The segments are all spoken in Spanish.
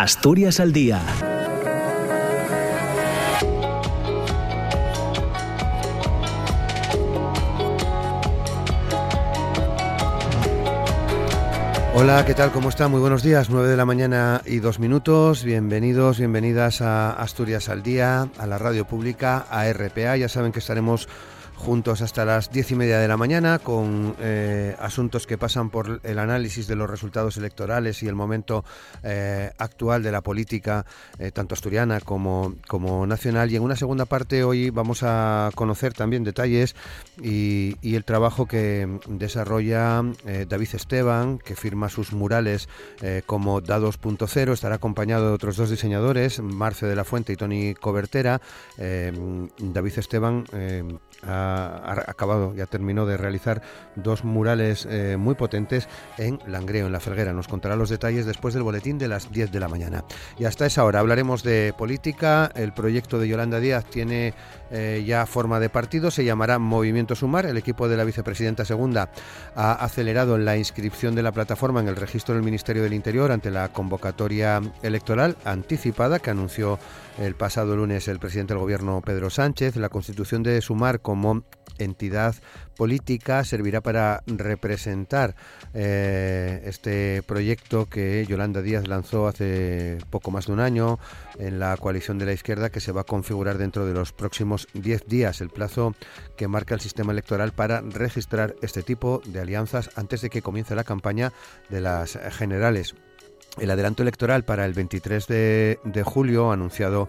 Asturias al día Hola, ¿qué tal? ¿Cómo está? Muy buenos días, 9 de la mañana y dos minutos. Bienvenidos, bienvenidas a Asturias al Día, a la radio pública, a RPA. Ya saben que estaremos juntos hasta las diez y media de la mañana con eh, asuntos que pasan por el análisis de los resultados electorales y el momento eh, actual de la política, eh, tanto asturiana como, como nacional. Y en una segunda parte hoy vamos a conocer también detalles y, y el trabajo que desarrolla David Esteban, que firma sus murales como Dados.0. Estará acompañado de otros dos diseñadores, Marce de la Fuente y Tony Cobertera. David Esteban ha, acabado, ya terminó de realizar dos murales eh, muy potentes en Langreo, en La Felguera. Nos contará los detalles después del boletín de las 10 de la mañana. Y hasta esa hora hablaremos de política. El proyecto de Yolanda Díaz tiene eh, ya forma de partido, se llamará Movimiento Sumar. El equipo de la vicepresidenta segunda ha acelerado la inscripción de la plataforma en el registro del Ministerio del Interior ante la convocatoria electoral anticipada que anunció el pasado lunes el presidente del Gobierno Pedro Sánchez. La constitución de Sumar como entidad política servirá para representar eh, este proyecto que Yolanda Díaz lanzó hace poco más de un año en la coalición de la izquierda que se va a configurar dentro de los próximos 10 días, el plazo que marca el sistema electoral para registrar este tipo de alianzas antes de que comience la campaña de las generales. El adelanto electoral para el 23 de, de julio, anunciado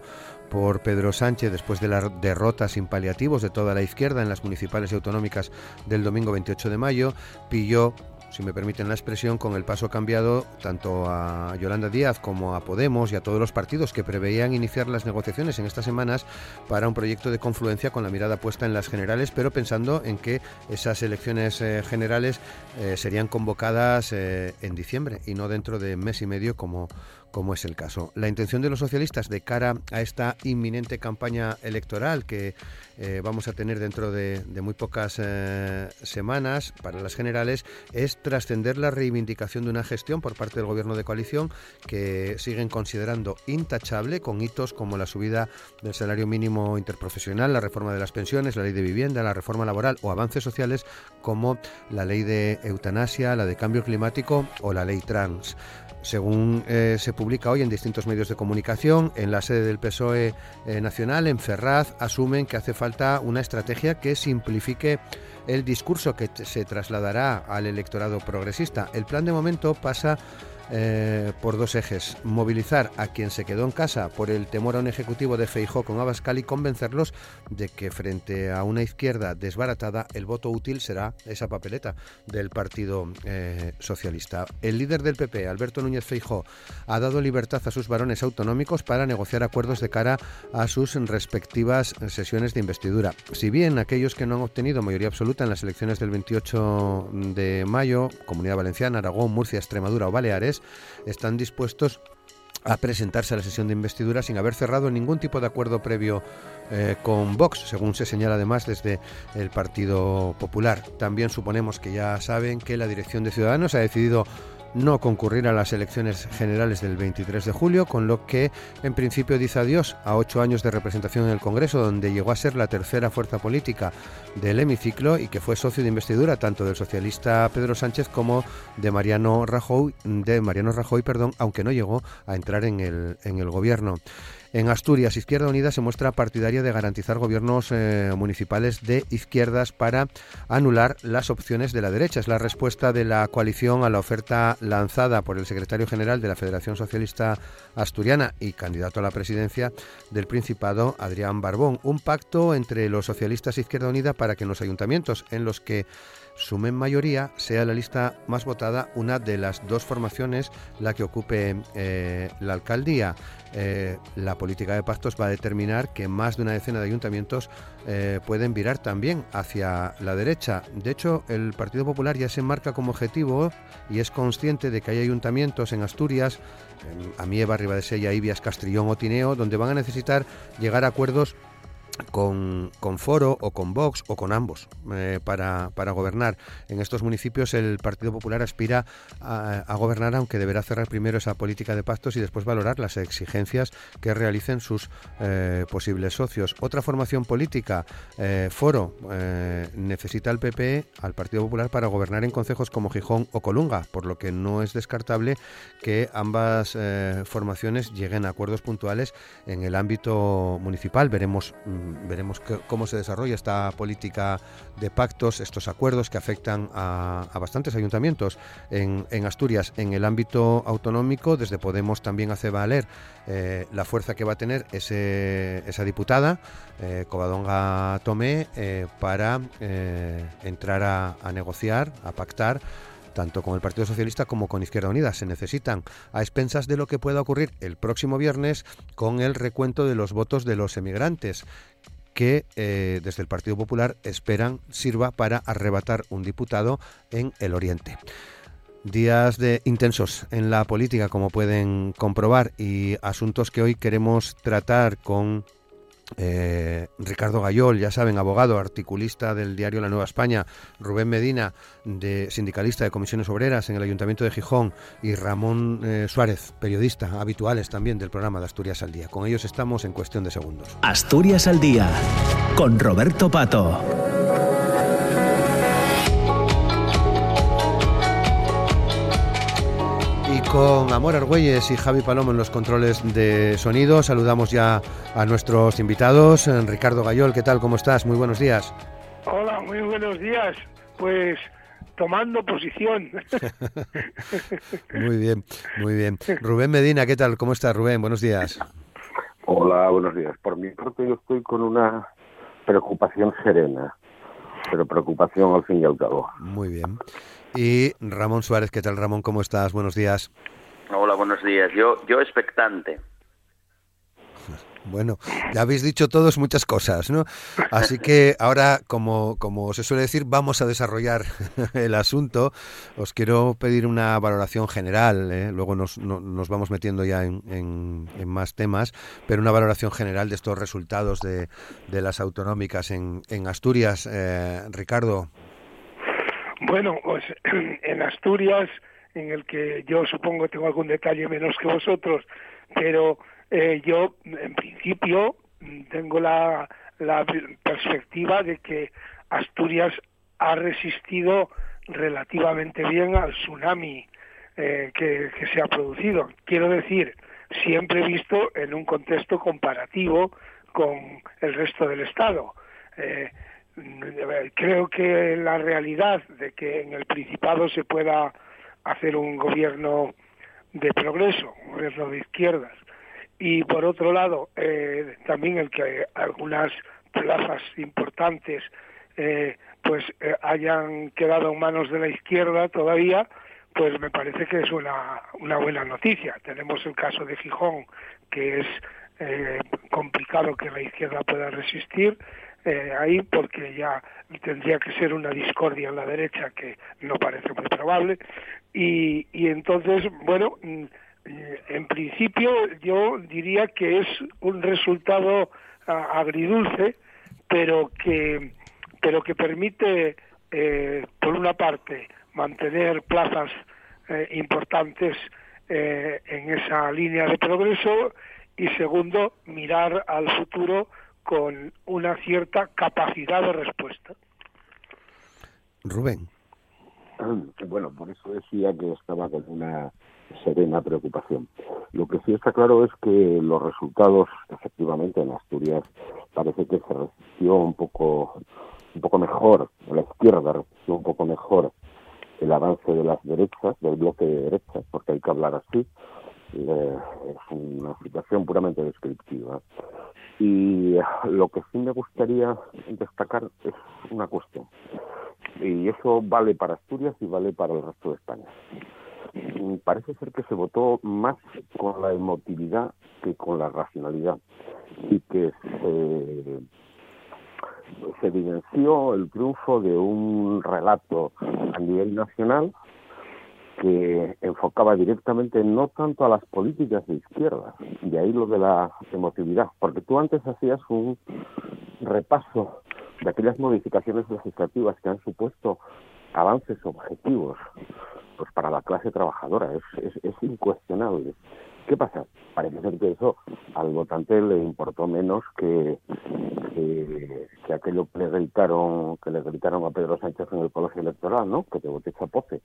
por Pedro Sánchez después de la derrota sin paliativos de toda la izquierda en las municipales y autonómicas del domingo 28 de mayo, pilló si me permiten la expresión, con el paso cambiado tanto a Yolanda Díaz como a Podemos y a todos los partidos que preveían iniciar las negociaciones en estas semanas para un proyecto de confluencia con la mirada puesta en las generales, pero pensando en que esas elecciones eh, generales eh, serían convocadas eh, en diciembre y no dentro de mes y medio como como es el caso. La intención de los socialistas de cara a esta inminente campaña electoral que eh, vamos a tener dentro de, muy pocas eh, semanas para las generales es trascender la reivindicación de una gestión por parte del gobierno de coalición que siguen considerando intachable con hitos como la subida del salario mínimo interprofesional, la reforma de las pensiones, la ley de vivienda, la reforma laboral o avances sociales como la ley de eutanasia, la de cambio climático o la ley trans según eh, se publica hoy en distintos medios de comunicación, en la sede del PSOE eh, Nacional, en Ferraz, asumen que hace falta una estrategia que simplifique el discurso que se trasladará al electorado progresista. El plan de momento pasa eh, por dos ejes. Movilizar a quien se quedó en casa por el temor a un ejecutivo de Feijó con Abascal y convencerlos de que frente a una izquierda desbaratada el voto útil será esa papeleta del Partido eh, Socialista. El líder del PP, Alberto Núñez Feijó, ha dado libertad a sus varones autonómicos para negociar acuerdos de cara a sus respectivas sesiones de investidura. Si bien aquellos que no han obtenido mayoría absoluta en las elecciones del 28 de mayo, Comunidad Valenciana, Aragón, Murcia, Extremadura o Baleares, están dispuestos a presentarse a la sesión de investidura sin haber cerrado ningún tipo de acuerdo previo eh, con Vox, según se señala además desde el Partido Popular. También suponemos que ya saben que la dirección de Ciudadanos ha decidido no concurrir a las elecciones generales del 23 de julio, con lo que en principio dice adiós a ocho años de representación en el Congreso, donde llegó a ser la tercera fuerza política del hemiciclo y que fue socio de investidura tanto del socialista Pedro Sánchez como de Mariano Rajoy, de Mariano Rajoy, perdón, aunque no llegó a entrar en el, en el gobierno. En Asturias, Izquierda Unida se muestra partidaria de garantizar gobiernos eh, municipales de izquierdas para anular las opciones de la derecha. Es la respuesta de la coalición a la oferta lanzada por el secretario general de la Federación Socialista Asturiana y candidato a la presidencia del Principado, Adrián Barbón. Un pacto entre los socialistas e Izquierda Unida para que en los ayuntamientos en los que sumen mayoría, sea la lista más votada una de las dos formaciones la que ocupe eh, la alcaldía. Eh, la política de pactos va a determinar que más de una decena de ayuntamientos eh, pueden virar también hacia la derecha. De hecho, el Partido Popular ya se marca como objetivo y es consciente de que hay ayuntamientos en Asturias, en Amieva, Ribadesella, Ibias, Castrillón o Tineo, donde van a necesitar llegar a acuerdos con, con, Foro o con Vox o con ambos eh, para, para, gobernar. En estos municipios el Partido Popular aspira a, gobernar, aunque deberá cerrar primero esa política de pactos y después valorar las exigencias que realicen sus eh, posibles socios. Otra formación política, eh, Foro, necesita al PP, al Partido Popular, para gobernar en concejos como Gijón o Colunga, por lo que no es descartable que ambas formaciones lleguen a acuerdos puntuales en el ámbito municipal. Veremos mm, veremos cómo se desarrolla esta política de pactos, estos acuerdos que afectan a, bastantes ayuntamientos en, Asturias. En el ámbito autonómico, desde Podemos también hace valer eh, la fuerza que va a tener esa diputada, eh, Covadonga Tomé, eh, para entrar a negociar, a pactar tanto con el Partido Socialista como con Izquierda Unida. Se necesitan a expensas de lo que pueda ocurrir el próximo viernes con el recuento de los votos de los emigrantes que eh, desde el Partido Popular esperan sirva para arrebatar un diputado en el Oriente. Días de intensos en la política, como pueden comprobar, y asuntos que hoy queremos tratar con eh, Ricardo Gayol, ya saben, abogado, articulista del diario La Nueva España, Rubén Medina, de sindicalista de comisiones obreras en el Ayuntamiento de Gijón, y Ramón eh, Suárez, periodista, habituales también del programa de Asturias al Día. Con ellos estamos en cuestión de segundos. Asturias al Día, con Roberto Pato. Con Amor Argüelles y Javi Palomo en los controles de sonido. Saludamos ya a nuestros invitados. Ricardo Gayol, ¿qué tal? ¿Cómo estás? Muy buenos días. Hola, muy buenos días. Pues tomando posición. muy bien, muy bien. Rubén Medina, ¿qué tal? ¿Cómo estás, Rubén? Buenos días. Hola, buenos días. Por mi parte yo estoy con una preocupación serena, pero preocupación al fin y al cabo. Muy bien. Y Ramón Suárez, ¿qué tal Ramón? ¿Cómo estás? Buenos días. Hola, buenos días. Yo, yo expectante. Bueno, ya habéis dicho todos muchas cosas, ¿no? Así que ahora, como, como se suele decir, vamos a desarrollar el asunto. Os quiero pedir una valoración general, ¿eh? luego nos, nos, vamos metiendo ya en, en, más temas, pero una valoración general de estos resultados de, de las autonómicas en, en Asturias. Eh, Ricardo. Bueno, pues en Asturias, en el que yo supongo tengo algún detalle menos que vosotros, pero eh, yo en principio tengo la, la perspectiva de que Asturias ha resistido relativamente bien al tsunami eh, que, se ha producido. Quiero decir, siempre visto en un contexto comparativo con el resto del Estado. Eh, creo que la realidad de que en el Principado se pueda hacer un gobierno de progreso, un gobierno de izquierdas, y por otro lado eh, también el que algunas plazas importantes eh, pues eh, hayan quedado en manos de la izquierda todavía, pues me parece que es una, una buena noticia. Tenemos el caso de Gijón, que es complicado que la izquierda pueda resistir, eh, ahí porque ya tendría que ser una discordia en la derecha que no parece muy probable. Y, y entonces bueno mm, en principio yo diría que es un resultado agridulce pero que pero que permite eh, por una parte mantener plazas eh, importantes en esa línea de progreso y segundo mirar al futuro con una cierta capacidad de respuesta. Rubén. Bueno, por eso decía que estaba con una serena preocupación. Lo que sí está claro es que los resultados, efectivamente, en Asturias parece que se resistió un poco, un poco mejor, la izquierda resistió un poco mejor el avance de las derechas, del bloque de derechas, porque hay que hablar así. Es una situación puramente descriptiva. Y lo que sí me gustaría destacar es una cuestión. Y eso vale para Asturias y vale para el resto de España. Parece ser que se votó más con la emotividad que con la racionalidad y que se evidenció el triunfo de un relato a nivel nacional que enfocaba directamente no tanto a las políticas de izquierda, de ahí lo de la emotividad, porque tú antes hacías un, repaso de aquellas modificaciones legislativas que han supuesto avances objetivos pues para la clase trabajadora, es, es, incuestionable. ¿Qué pasa? Parece ser que eso al votante le importó menos que, que, aquello que le gritaron que le gritaron a Pedro Sánchez en el colegio electoral, ¿no? Que te voté chapote.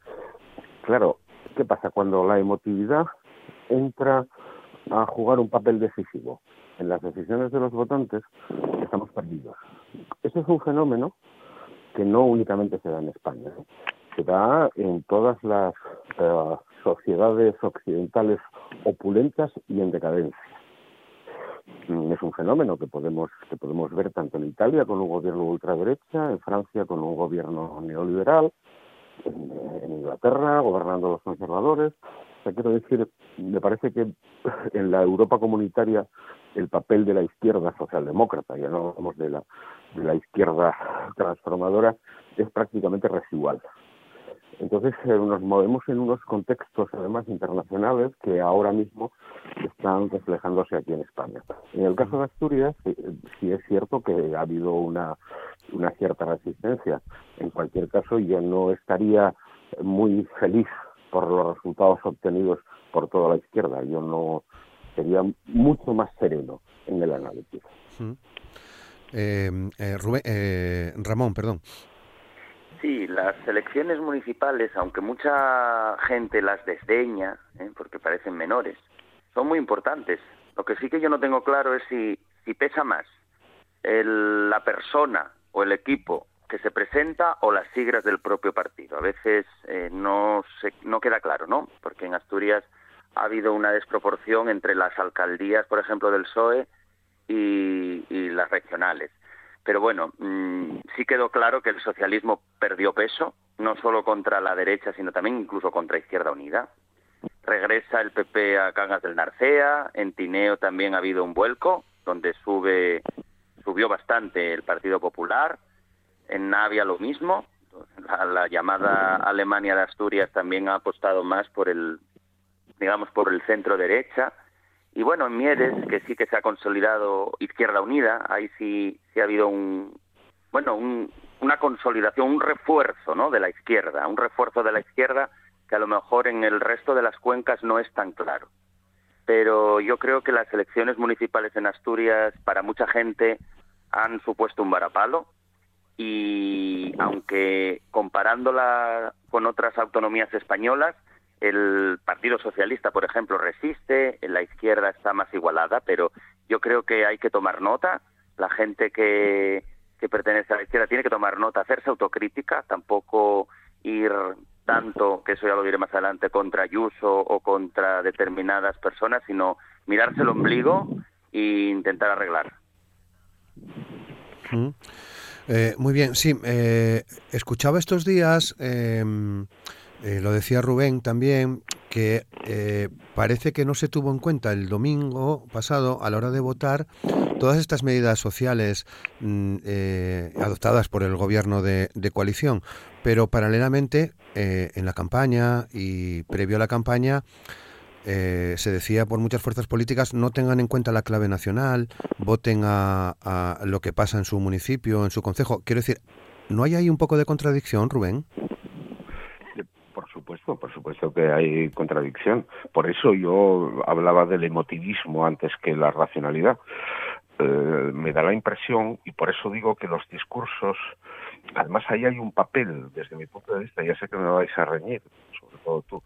Claro, ¿qué pasa? Cuando la emotividad entra a jugar un papel decisivo en las decisiones de los votantes, estamos perdidos. Ese es un fenómeno que no únicamente se da en España, se da en todas las eh, sociedades occidentales opulentas y en decadencia. Mm, es un fenómeno que podemos que podemos ver tanto en Italia con un gobierno ultraderecha, en Francia con un gobierno neoliberal, en, Inglaterra gobernando los conservadores. O sea, quiero decir, me parece que en la Europa comunitaria el papel de la izquierda socialdemócrata, ya no hablamos de la, de la izquierda transformadora, es prácticamente residual. Entonces eh, nos movemos en unos contextos además internacionales que ahora mismo están reflejándose aquí en España. En el caso de Asturias sí, sí es cierto que ha habido una, una cierta resistencia. En cualquier caso yo no estaría muy feliz por los resultados obtenidos por toda la izquierda. Yo no sería mucho más sereno en el análisis. Eh, eh, eh, Ramón, perdón. Sí, las elecciones municipales, aunque mucha gente las desdeña, porque parecen menores, son muy importantes. Lo que sí que yo no tengo claro es si, si pesa más la persona o el equipo que se presenta o las siglas del propio partido. A veces no, se, no queda claro, ¿no? Porque en Asturias ha habido una desproporción entre las alcaldías, por ejemplo, del PSOE y, las regionales. Pero bueno, mm, sí quedó claro que el socialismo perdió peso, no solo contra la derecha, sino también incluso contra Izquierda Unida. Regresa el PP a Cangas del Narcea, en Tineo también ha habido un vuelco, donde sube, subió bastante el Partido Popular, en Navia lo mismo, la llamada Alemania de Asturias también ha apostado más por el digamos, por el centro derecha. Y bueno, en Mieres, que sí que se ha consolidado Izquierda Unida, ahí sí, sí ha habido un, bueno, un, una consolidación, un refuerzo, ¿no? De la izquierda, un refuerzo de la izquierda que a lo mejor en el resto de las cuencas no es tan claro. Pero yo creo que las elecciones municipales en Asturias, para mucha gente, han supuesto un varapalo y aunque comparándola con otras autonomías españolas, el Partido Socialista, por ejemplo, resiste, la izquierda está más igualada, pero yo creo que hay que tomar nota. La gente que, pertenece a la izquierda tiene que tomar nota, hacerse autocrítica, tampoco ir tanto, que eso ya lo diré más adelante, contra Ayuso o contra determinadas personas, sino mirarse el ombligo e intentar arreglar. Eh, muy bien, sí. Eh, escuchaba estos días em, eh, lo decía Rubén también, que eh, parece que no se tuvo en cuenta el domingo pasado a la hora de votar todas estas medidas sociales mm, eh, adoptadas por el gobierno de, coalición, pero paralelamente en la campaña y previo a la campaña se decía por muchas fuerzas políticas no tengan en cuenta la clave nacional, voten a, a lo que pasa en su municipio, en su concejo. Quiero decir, ¿no hay ahí un poco de contradicción, Rubén? Supuesto, por supuesto que hay contradicción. Por eso yo hablaba del emotivismo antes que la racionalidad. Eh, me da la impresión, y por eso digo que los discursos, además ahí hay un papel, desde mi punto de vista, ya sé que me vais a reñir, sobre todo tú,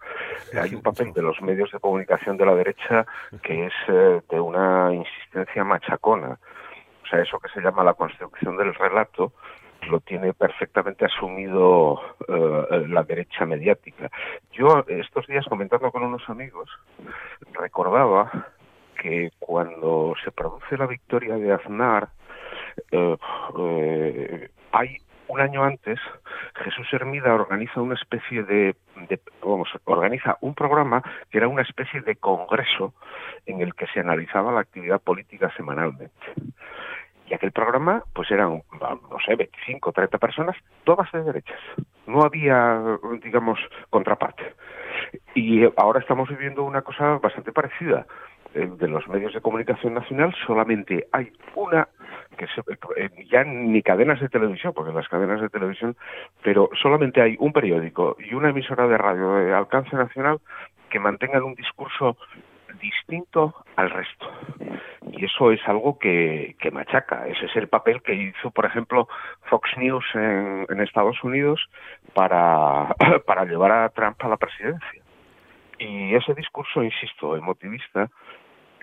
hay un papel de los medios de comunicación de la derecha que es eh, de una insistencia machacona. O sea, eso que se llama la construcción del relato, lo tiene perfectamente asumido eh, la derecha mediática. Yo estos días comentando con unos amigos recordaba que cuando se produce la victoria de Aznar eh, eh, hay un año antes, Jesús Hermida organiza una especie de, de, vamos, organiza un programa que era una especie de congreso en el que se analizaba la actividad política semanalmente. Y aquel programa, pues eran, no sé, 25, 30 personas, todas de derechas. No había, digamos, contraparte. Y ahora estamos viviendo una cosa bastante parecida. De los medios de comunicación nacional solamente hay una que eh, ya ni cadenas de televisión, porque las cadenas de televisión, pero solamente hay un periódico y una emisora de radio de alcance nacional que mantengan un discurso distinto al resto. Y eso es algo que, que, machaca. Ese es el papel que hizo, por ejemplo, Fox News en, en Estados Unidos para, para llevar a Trump a la presidencia. Y ese discurso, insisto, emotivista,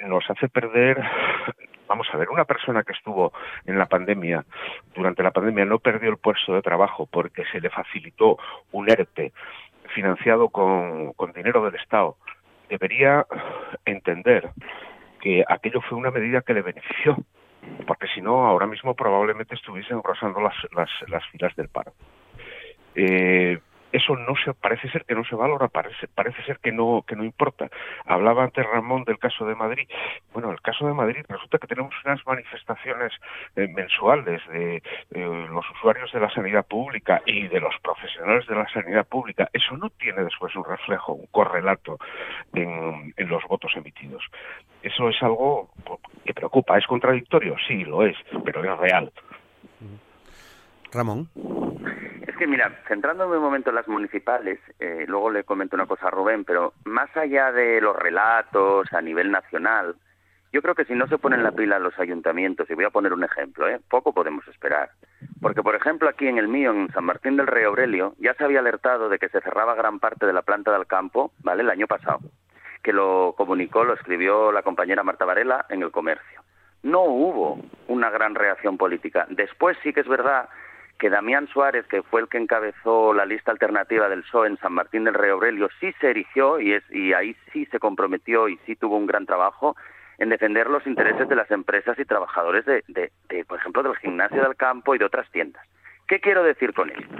nos hace perder vamos a ver, una persona que estuvo en la pandemia, durante la pandemia, no perdió el puesto de trabajo porque se le facilitó un ERTE financiado con, con dinero del Estado, debería entender que aquello fue una medida que le benefició, porque si no, ahora mismo probablemente estuviesen rozando las, las, las filas del paro. Eh, eso no se parece ser que no se valora, parece, parece ser que no que no importa. Hablaba antes Ramón del caso de Madrid. Bueno, el caso de Madrid resulta que tenemos unas manifestaciones eh, mensuales de eh, los usuarios de la sanidad pública y de los profesionales de la sanidad pública. Eso no tiene después un reflejo, un correlato en, en los votos emitidos. Eso es algo que preocupa. ¿Es contradictorio? Sí, lo es, pero es real. Ramón. Es que mira, centrándome un momento en las municipales, eh, luego le comento una cosa a Rubén, pero más allá de los relatos a nivel nacional, yo creo que si no se ponen la pila los ayuntamientos, y voy a poner un ejemplo, ¿eh? poco podemos esperar. Porque, por ejemplo, aquí en el mío, en San Martín del Rey Aurelio, ya se había alertado de que se cerraba gran parte de la planta del campo, ¿vale? El año pasado, que lo comunicó, lo escribió la compañera Marta Varela en el comercio. No hubo una gran reacción política. Después sí que es verdad que Damián Suárez, que fue el que encabezó la lista alternativa del PSOE en San Martín del Rey Aurelio, sí se erigió y, es, y ahí sí se comprometió y sí tuvo un gran trabajo en defender los intereses de las empresas y trabajadores de, de, de, por ejemplo, del gimnasio del campo y de otras tiendas. ¿Qué quiero decir con esto?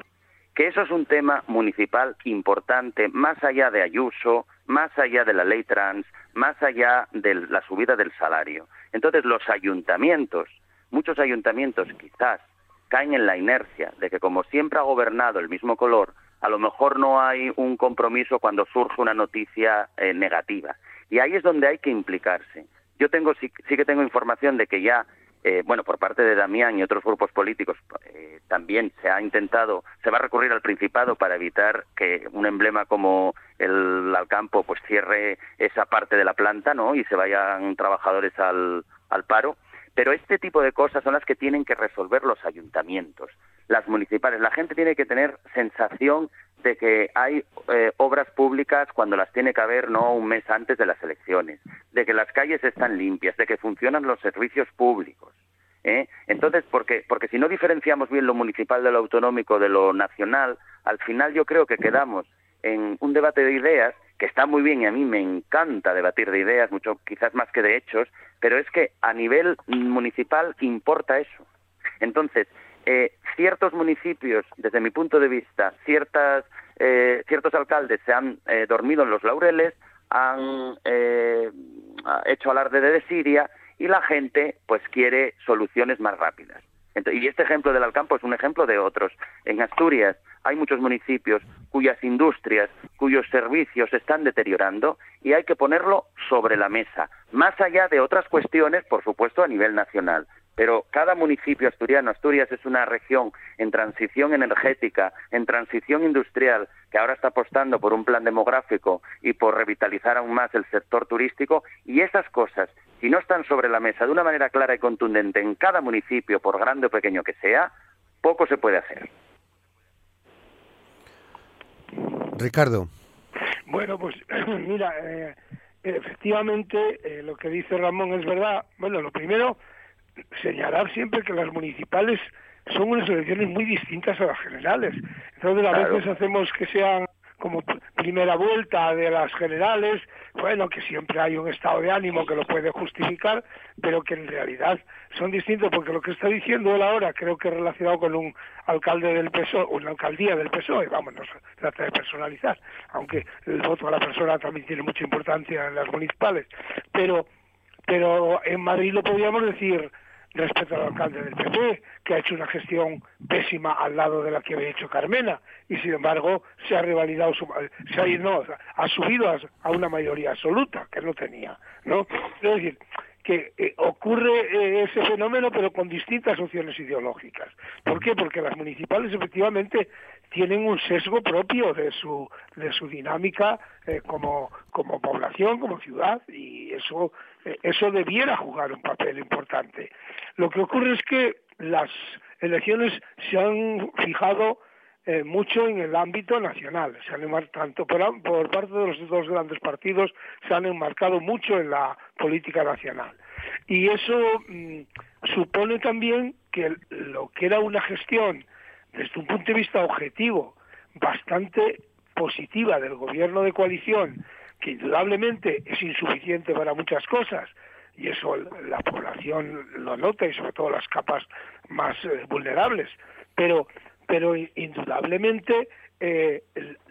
Que eso es un tema municipal importante, más allá de Ayuso, más allá de la ley trans, más allá de la subida del salario. Entonces, los ayuntamientos, muchos ayuntamientos quizás caen en la inercia de que como siempre ha gobernado el mismo color, a lo mejor no hay un compromiso cuando surge una noticia eh, negativa. Y ahí es donde hay que implicarse. Yo tengo sí, sí que tengo información de que ya, eh, bueno, por parte de Damián y otros grupos políticos eh, también se ha intentado, se va a recurrir al Principado para evitar que un emblema como el Alcampo pues cierre esa parte de la planta, ¿no? Y se vayan trabajadores al, al paro pero este tipo de cosas son las que tienen que resolver los ayuntamientos, las municipales. La gente tiene que tener sensación de que hay eh, obras públicas cuando las tiene que haber no un mes antes de las elecciones, de que las calles están limpias, de que funcionan los servicios públicos. ¿eh? Entonces, porque, porque si no diferenciamos bien lo municipal de lo autonómico de lo nacional, al final yo creo que quedamos en un debate de ideas que está muy bien y a mí me encanta debatir de ideas, mucho quizás más que de hechos, pero es que a nivel municipal importa eso. Entonces, eh, ciertos municipios, desde mi punto de vista, ciertas, eh, ciertos alcaldes se han eh, dormido en los laureles, han eh, hecho alarde de desidia y la gente pues quiere soluciones más rápidas. Y este ejemplo del Alcampo es un ejemplo de otros. En Asturias hay muchos municipios cuyas industrias, cuyos servicios se están deteriorando y hay que ponerlo sobre la mesa, más allá de otras cuestiones, por supuesto, a nivel nacional. Pero cada municipio asturiano, Asturias es una región en transición energética, en transición industrial, que ahora está apostando por un plan demográfico y por revitalizar aún más el sector turístico, y esas cosas, si no están sobre la mesa de una manera clara y contundente en cada municipio, por grande o pequeño que sea, poco se puede hacer. Ricardo. Bueno, pues mira, eh, efectivamente eh, lo que dice Ramón es verdad. Bueno, lo primero, señalar siempre que las municipales son unas elecciones muy distintas a las generales. Entonces a veces hacemos que sean como primera vuelta de las generales, bueno, que siempre hay un estado de ánimo que lo puede justificar, pero que en realidad son distintos, porque lo que está diciendo él ahora creo que relacionado con un alcalde del PSOE, una alcaldía del PSOE, vamos, no se trata de personalizar, aunque el voto a la persona también tiene mucha importancia en las municipales, pero, pero en Madrid lo podríamos decir respecto al alcalde del PP, que ha hecho una gestión pésima al lado de la que había hecho Carmena, y sin embargo se ha revalidado, su, se ha, no, ha subido a, a, una mayoría absoluta que no tenía, ¿no? Es decir, que eh, ocurre eh, ese fenómeno pero con distintas opciones ideológicas. ¿Por qué? Porque las municipales efectivamente tienen un sesgo propio de su de su dinámica eh, como como población, como ciudad y eso eso debiera jugar un papel importante. Lo que ocurre es que las elecciones se han fijado eh, mucho en el ámbito nacional. Se han tanto por, por, parte de los dos grandes partidos se han enmarcado mucho en la política nacional. Y eso mm, supone también que lo que era una gestión desde un punto de vista objetivo bastante positiva del gobierno de coalición, que indudablemente es insuficiente para muchas cosas, y eso la población lo nota y sobre todo las capas más eh, vulnerables, pero pero indudablemente eh,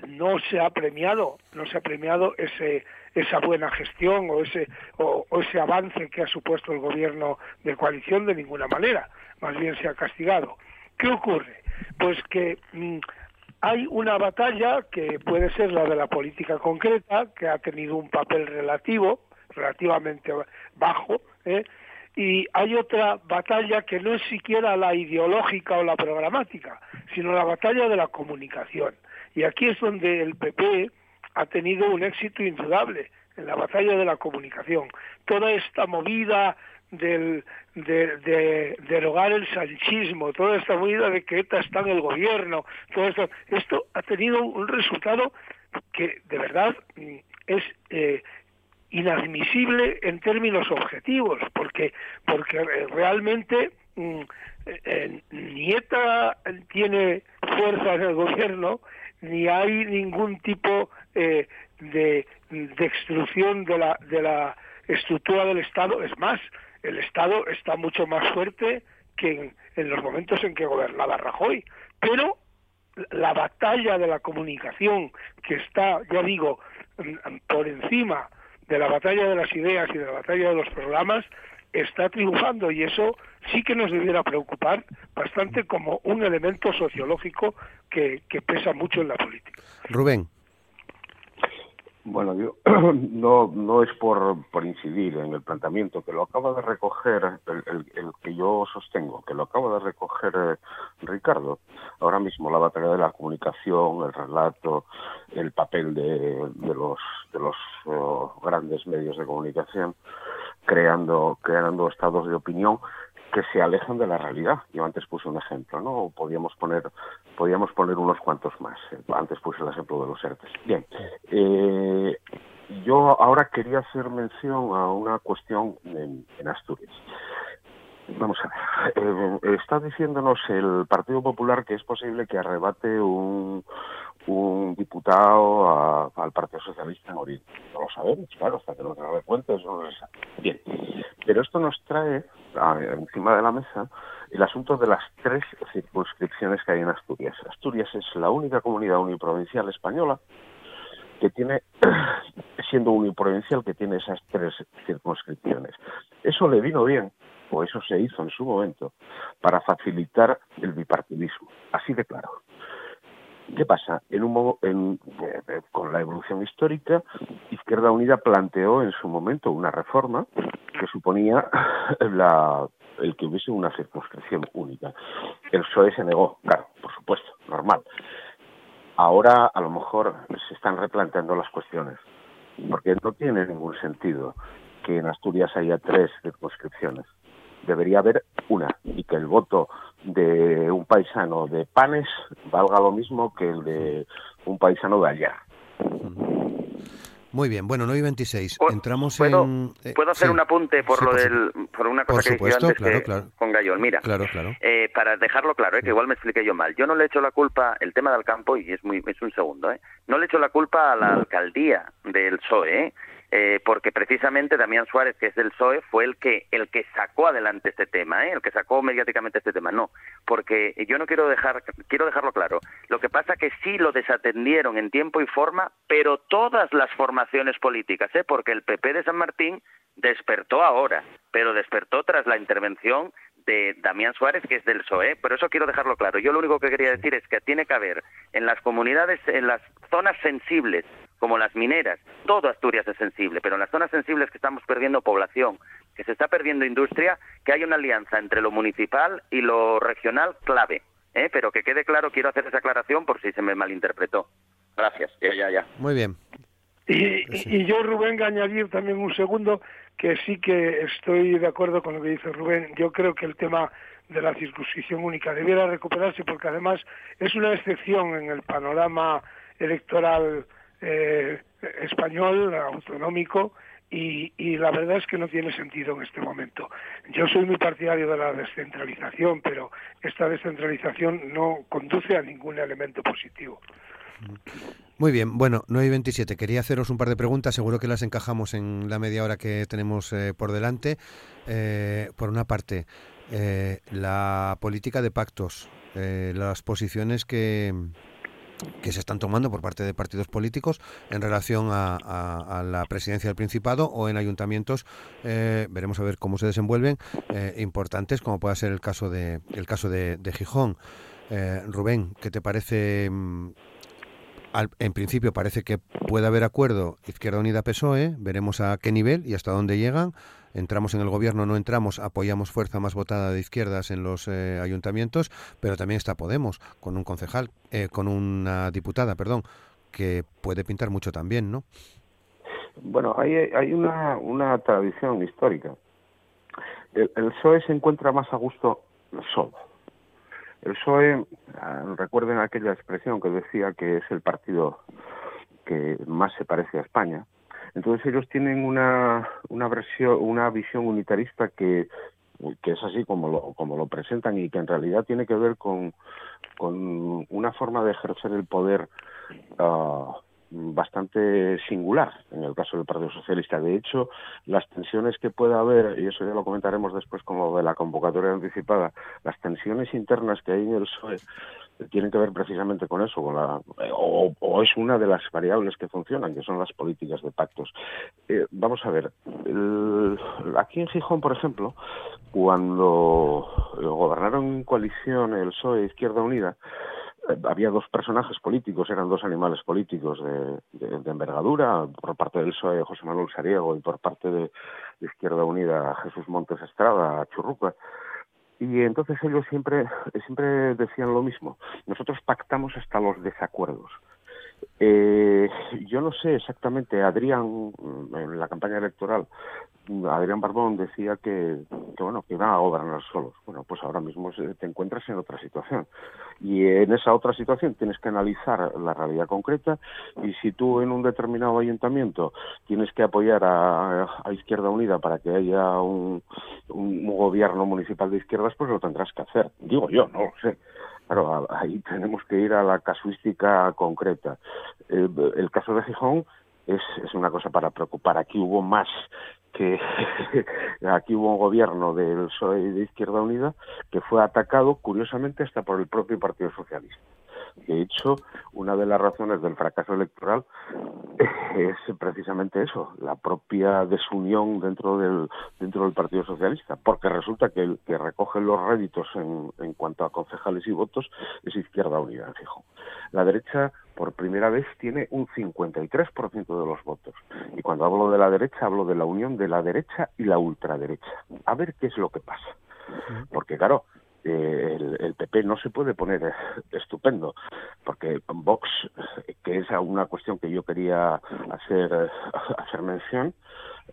no se ha premiado, no se ha premiado ese esa buena gestión o ese o, ese avance que ha supuesto el gobierno de coalición de ninguna manera, más bien se ha castigado. ¿Qué ocurre? Pues que mm, hay una batalla que puede ser la de la política concreta, que ha tenido un papel relativo, relativamente bajo, ¿eh? y hay otra batalla que no es siquiera la ideológica o la programática, sino la batalla de la comunicación. Y aquí es donde el PP ha tenido un éxito indudable en la batalla de la comunicación. Toda esta movida del, de, derogar el sanchismo, toda esta movida de que ETA está en el gobierno, todo esto, esto ha tenido un resultado que de verdad mm, es eh, inadmisible en términos objetivos, porque, porque realmente mm, eh, ni ETA tiene fuerza en el gobierno, ni hay ningún tipo eh, de, de de la, de la estructura del Estado. Es más, el Estado está mucho más fuerte que en, los momentos en que gobernaba Rajoy. Pero la batalla de la comunicación que está, ya digo, por encima de la batalla de las ideas y de la batalla de los programas está triunfando y eso sí que nos debiera preocupar bastante como un elemento sociológico que, que pesa mucho en la política. Rubén. Bueno, yo no, no es por, por incidir en el planteamiento, que lo acaba de recoger, el, el, que yo sostengo, que lo acaba de recoger eh, Ricardo. Ahora mismo la batalla de la comunicación, el relato, el papel de, de los, de los oh, grandes medios de comunicación, creando, creando estados de opinión que se alejan de la realidad. Yo antes puse un ejemplo, ¿no? Podíamos poner, podíamos poner unos cuantos más. Antes puse el ejemplo de los ERTES. Bien, eh, yo ahora quería hacer mención a una cuestión en, Asturias. Vamos a ver, eh, está diciéndonos el Partido Popular que es posible que arrebate un, un diputado al Partido Socialista en Oriente. No lo sabemos, claro, hasta que no se dé cuenta, eso no se sabe. Bien, pero esto nos trae encima de la mesa el asunto de las tres circunscripciones que hay en Asturias. Asturias es la única comunidad uniprovincial española que tiene, siendo uniprovincial, que tiene esas tres circunscripciones. Eso le vino bien, o eso se hizo en su momento, para facilitar el bipartidismo. Así de claro. ¿Qué pasa? En un, en, eh, con la evolución histórica, Izquierda Unida planteó en su momento una reforma que suponía la, el que hubiese una circunscripción única. El PSOE se negó, claro, por supuesto, normal. Ahora a lo mejor se están replanteando las cuestiones, porque no tiene ningún sentido que en Asturias haya tres circunscripciones. Debería haber una y que el voto de un paisano de Panes valga lo mismo que el de un paisano de allá. Muy bien, bueno, 9 y 26. Entramos ¿Puedo, en. Eh, ¿Puedo hacer un apunte por lo del. por una cosa que supuesto, antes claro, claro. con Gallón? Mira, claro, claro. Eh, para dejarlo claro, eh, que igual me expliqué yo mal. Yo no le echo la culpa, el tema del campo, y es muy es un segundo, ¿eh? No le echo la culpa a la alcaldía del PSOE, ¿eh? Eh, porque precisamente Damián Suárez, que es del PSOE, fue el que el que sacó adelante este tema, ¿eh? el que sacó mediáticamente este tema. No, porque yo no quiero dejar quiero dejarlo claro. Lo que pasa que sí lo desatendieron en tiempo y forma, pero todas las formaciones políticas, ¿eh? porque el PP de San Martín despertó ahora, pero despertó tras la intervención de Damián Suárez, que es del PSOE. Por eso quiero dejarlo claro. Yo lo único que quería decir es que tiene que haber en las comunidades, en las zonas sensibles, como las mineras, todo Asturias es sensible, pero en las zonas sensibles que estamos perdiendo población que se está perdiendo industria, que hay una alianza entre lo municipal y lo regional clave. ¿eh? Pero que quede claro, quiero hacer esa aclaración por si se me malinterpretó. Gracias, ya, ya, ya. Muy bien. Y, y yo, Rubén, añadir también un segundo que sí que estoy de acuerdo con lo que dice Rubén. Yo creo que el tema de la circunscripción única debiera recuperarse porque además es una excepción en el panorama electoral eh, español, autonómico, y, y, la verdad es que no tiene sentido en este momento. Yo soy muy partidario de la descentralización, pero esta descentralización no conduce a ningún elemento positivo. Muy bien, bueno, 9 y 27. Quería haceros un par de preguntas, seguro que las encajamos en la media hora que tenemos eh, por delante. Eh, por una parte, eh, la política de pactos, las posiciones que, que se están tomando por parte de partidos políticos en relación a, a, a la presidencia del Principado o en ayuntamientos, eh, veremos a ver cómo se desenvuelven, eh, importantes como pueda ser el caso de, el caso de, Gijón. Eh, Rubén, ¿qué te parece? mm, Al, en principio parece que puede haber acuerdo Izquierda Unida PSOE, veremos a qué nivel y hasta dónde llegan. Entramos en el gobierno, no entramos, apoyamos fuerza más votada de izquierdas en los eh, ayuntamientos, pero también está Podemos con un concejal, eh, con una diputada, perdón, que puede pintar mucho también, ¿no? Bueno, hay, una tradición histórica. El, el PSOE se encuentra más a gusto solo. El PSOE, ah, recuerden aquella expresión que decía que es el partido que más se parece a España. Entonces ellos tienen una, una, versión, una visión unitarista que, que es así como lo, como lo presentan y que en realidad tiene que ver con, con una forma de ejercer el poder uh, bastante singular en el caso del Partido Socialista. De hecho, las tensiones que pueda haber, y eso ya lo comentaremos después como de la convocatoria anticipada, las tensiones internas que hay en el PSOE tienen que ver precisamente con eso, con la, o, es una de las variables que funcionan, que son las políticas de pactos. Eh, vamos a ver, el, aquí en Gijón, por ejemplo, cuando gobernaron en coalición el PSOE e Izquierda Unida, eh, había dos personajes políticos, eran dos animales políticos de, de, de, envergadura, por parte del PSOE José Manuel Sariego y por parte de, de Izquierda Unida Jesús Montes Estrada, Churruca, y entonces ellos siempre, siempre decían lo mismo. Nosotros pactamos hasta los desacuerdos. Eh, yo no sé exactamente, Adrián, en la campaña electoral, Adrián Barbón decía que, bueno que iban a gobernar solos. Bueno, pues ahora mismo te encuentras en otra situación. Y en esa otra situación tienes que analizar la realidad concreta y si tú en un determinado ayuntamiento tienes que apoyar a, a Izquierda Unida para que haya un, un, gobierno municipal de izquierdas, pues lo tendrás que hacer. Digo yo, no lo sé. Claro, ahí tenemos que ir a la casuística concreta. El, el caso de Gijón es, es una cosa para preocupar. Aquí hubo más que aquí hubo un gobierno y de Izquierda Unida que fue atacado, curiosamente, hasta por el propio Partido Socialista. De hecho, una de las razones del fracaso electoral es precisamente eso, la propia desunión dentro del dentro del Partido Socialista, porque resulta que el que recoge los réditos en, en cuanto a concejales y votos es Izquierda Unida en Gijón. La derecha por primera vez tiene un 53% de los votos. Y cuando hablo de la derecha, hablo de la unión de la derecha y la ultraderecha. A ver qué es lo que pasa. Porque claro, eh, el, el, PP no se puede poner estupendo, porque Vox, que es una cuestión que yo quería hacer, hacer mención,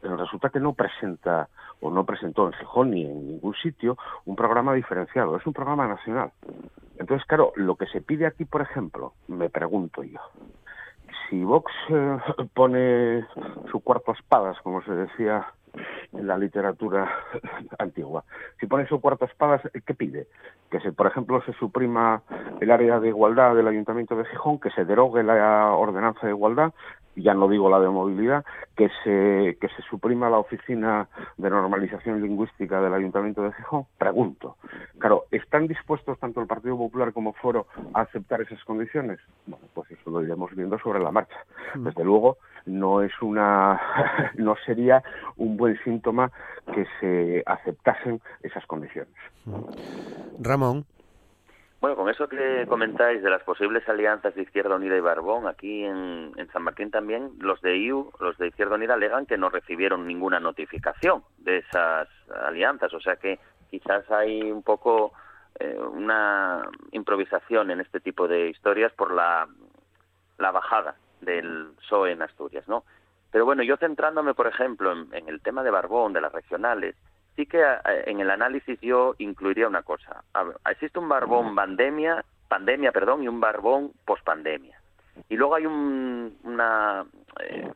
resulta que no presenta o no presentó en Gijón ni en ningún sitio un programa diferenciado, es un programa nacional. Entonces, claro, lo que se pide aquí, por ejemplo, me pregunto yo, si Vox eh, pone su cuarto espadas, como se decía en la literatura antigua. Si pone su cuarto espadas, ¿qué pide? Que, se, por ejemplo, se suprima el área de igualdad del Ayuntamiento de Gijón, que se derogue la ordenanza de igualdad, ya no digo la de movilidad, que se, que se suprima la oficina de normalización lingüística del Ayuntamiento de Gijón? Pregunto. Claro, ¿están dispuestos tanto el Partido Popular como Foro a aceptar esas condiciones? Bueno, pues eso lo iremos viendo sobre la marcha. Desde luego, no es una, no sería un buen síntoma que se aceptasen esas condiciones. Ramón. Bueno, con eso que comentáis de las posibles alianzas de Izquierda Unida y Barbón, aquí en, San Martín también, los de IU, los de Izquierda Unida, alegan que no recibieron ninguna notificación de esas alianzas, o sea que quizás hay un poco eh, una improvisación en este tipo de historias por la, bajada del PSOE en Asturias, ¿no? Pero bueno, yo centrándome, por ejemplo, en el tema de Barbón, de las regionales, sí que eh, en el análisis yo incluiría una cosa. existe un barbón pandemia, pandemia, perdón, y un barbón pospandemia. Y luego hay un, una eh,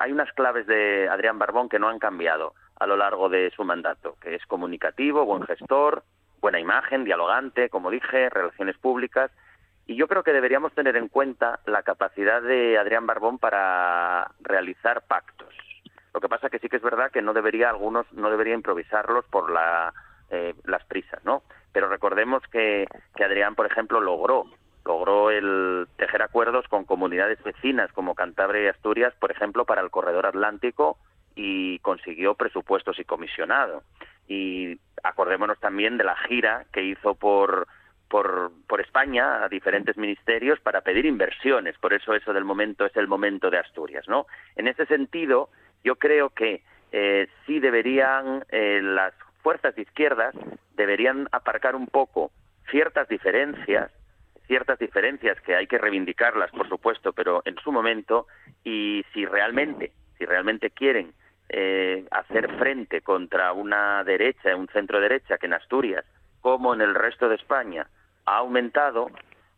hay unas claves de Adrián Barbón que no han cambiado a lo largo de su mandato, que es comunicativo, buen gestor, buena imagen, dialogante, como dije, relaciones públicas. Y yo creo que deberíamos tener en cuenta la capacidad de Adrián Barbón para realizar pactos lo que pasa que sí que es verdad que no debería algunos no debería improvisarlos por la, eh, las prisas, ¿no? Pero recordemos que, que Adrián, por ejemplo, logró logró el tejer acuerdos con comunidades vecinas como Cantabria y Asturias, por ejemplo, para el corredor atlántico y consiguió presupuestos y comisionado. Y acordémonos también de la gira que hizo por, por, por, España a diferentes ministerios para pedir inversiones. Por eso eso del momento es el momento de Asturias, ¿no? En ese sentido, yo creo que eh, sí deberían eh, las fuerzas de izquierdas deberían aparcar un poco ciertas diferencias ciertas diferencias que hay que reivindicarlas por supuesto pero en su momento y si realmente si realmente quieren eh, hacer frente contra una derecha un centro derecha que en Asturias como en el resto de España ha aumentado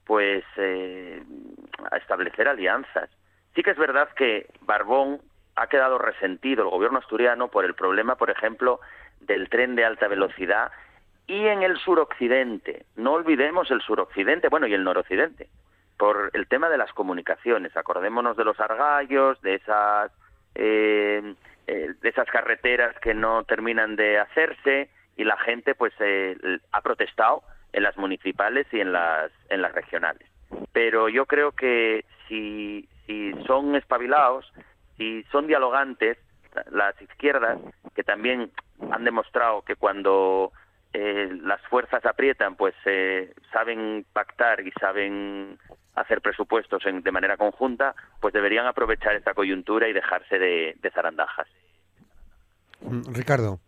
pues a establecer alianzas. Sí que es verdad que Barbón ha quedado resentido el gobierno asturiano por el problema, por ejemplo, del tren de alta velocidad y en el suroccidente. No olvidemos el suroccidente, bueno, y el noroccidente, por el tema de las comunicaciones. Acordémonos de los argallos, de esas, eh, eh, de esas carreteras que no terminan de hacerse y la gente pues eh, ha protestado en las municipales y en las, en las regionales. Pero yo creo que si, si son espabilados, si son dialogantes las izquierdas, que también han demostrado que cuando eh, las fuerzas aprietan, pues eh, saben pactar y saben hacer presupuestos de manera conjunta, pues deberían aprovechar esta coyuntura y dejarse de, de zarandajas. Mm, Ricardo.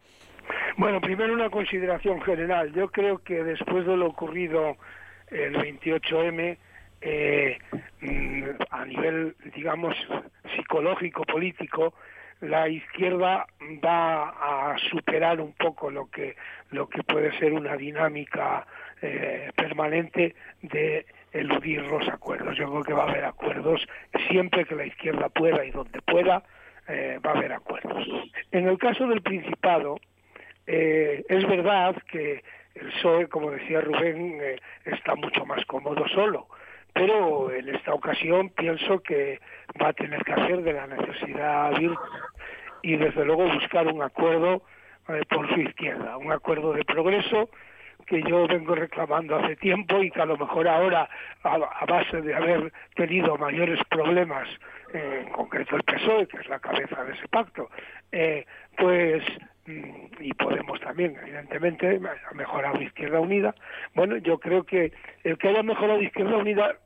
Bueno, primero una consideración general. Yo creo que después de lo ocurrido el 28M, eh, mm, a nivel, digamos, psicológico, político, la izquierda va a superar un poco lo que lo que puede ser una dinámica eh, permanente de eludir los acuerdos. Yo creo que va a haber acuerdos siempre que la izquierda pueda y donde pueda eh, va a haber acuerdos. En el caso del Principado eh, es verdad que el PSOE, como decía Rubén, está mucho más cómodo solo pero en esta ocasión pienso que va a tener que hacer de la necesidad y desde luego buscar un acuerdo eh, por su izquierda, un acuerdo de progreso que yo vengo reclamando hace tiempo y que a lo mejor ahora, a, base de haber tenido mayores problemas, eh, en concreto el PSOE, que es la cabeza de ese pacto, eh, pues mm, y Podemos también, evidentemente, ha mejorado Izquierda Unida. Bueno, yo creo que el que haya mejorado Izquierda Unida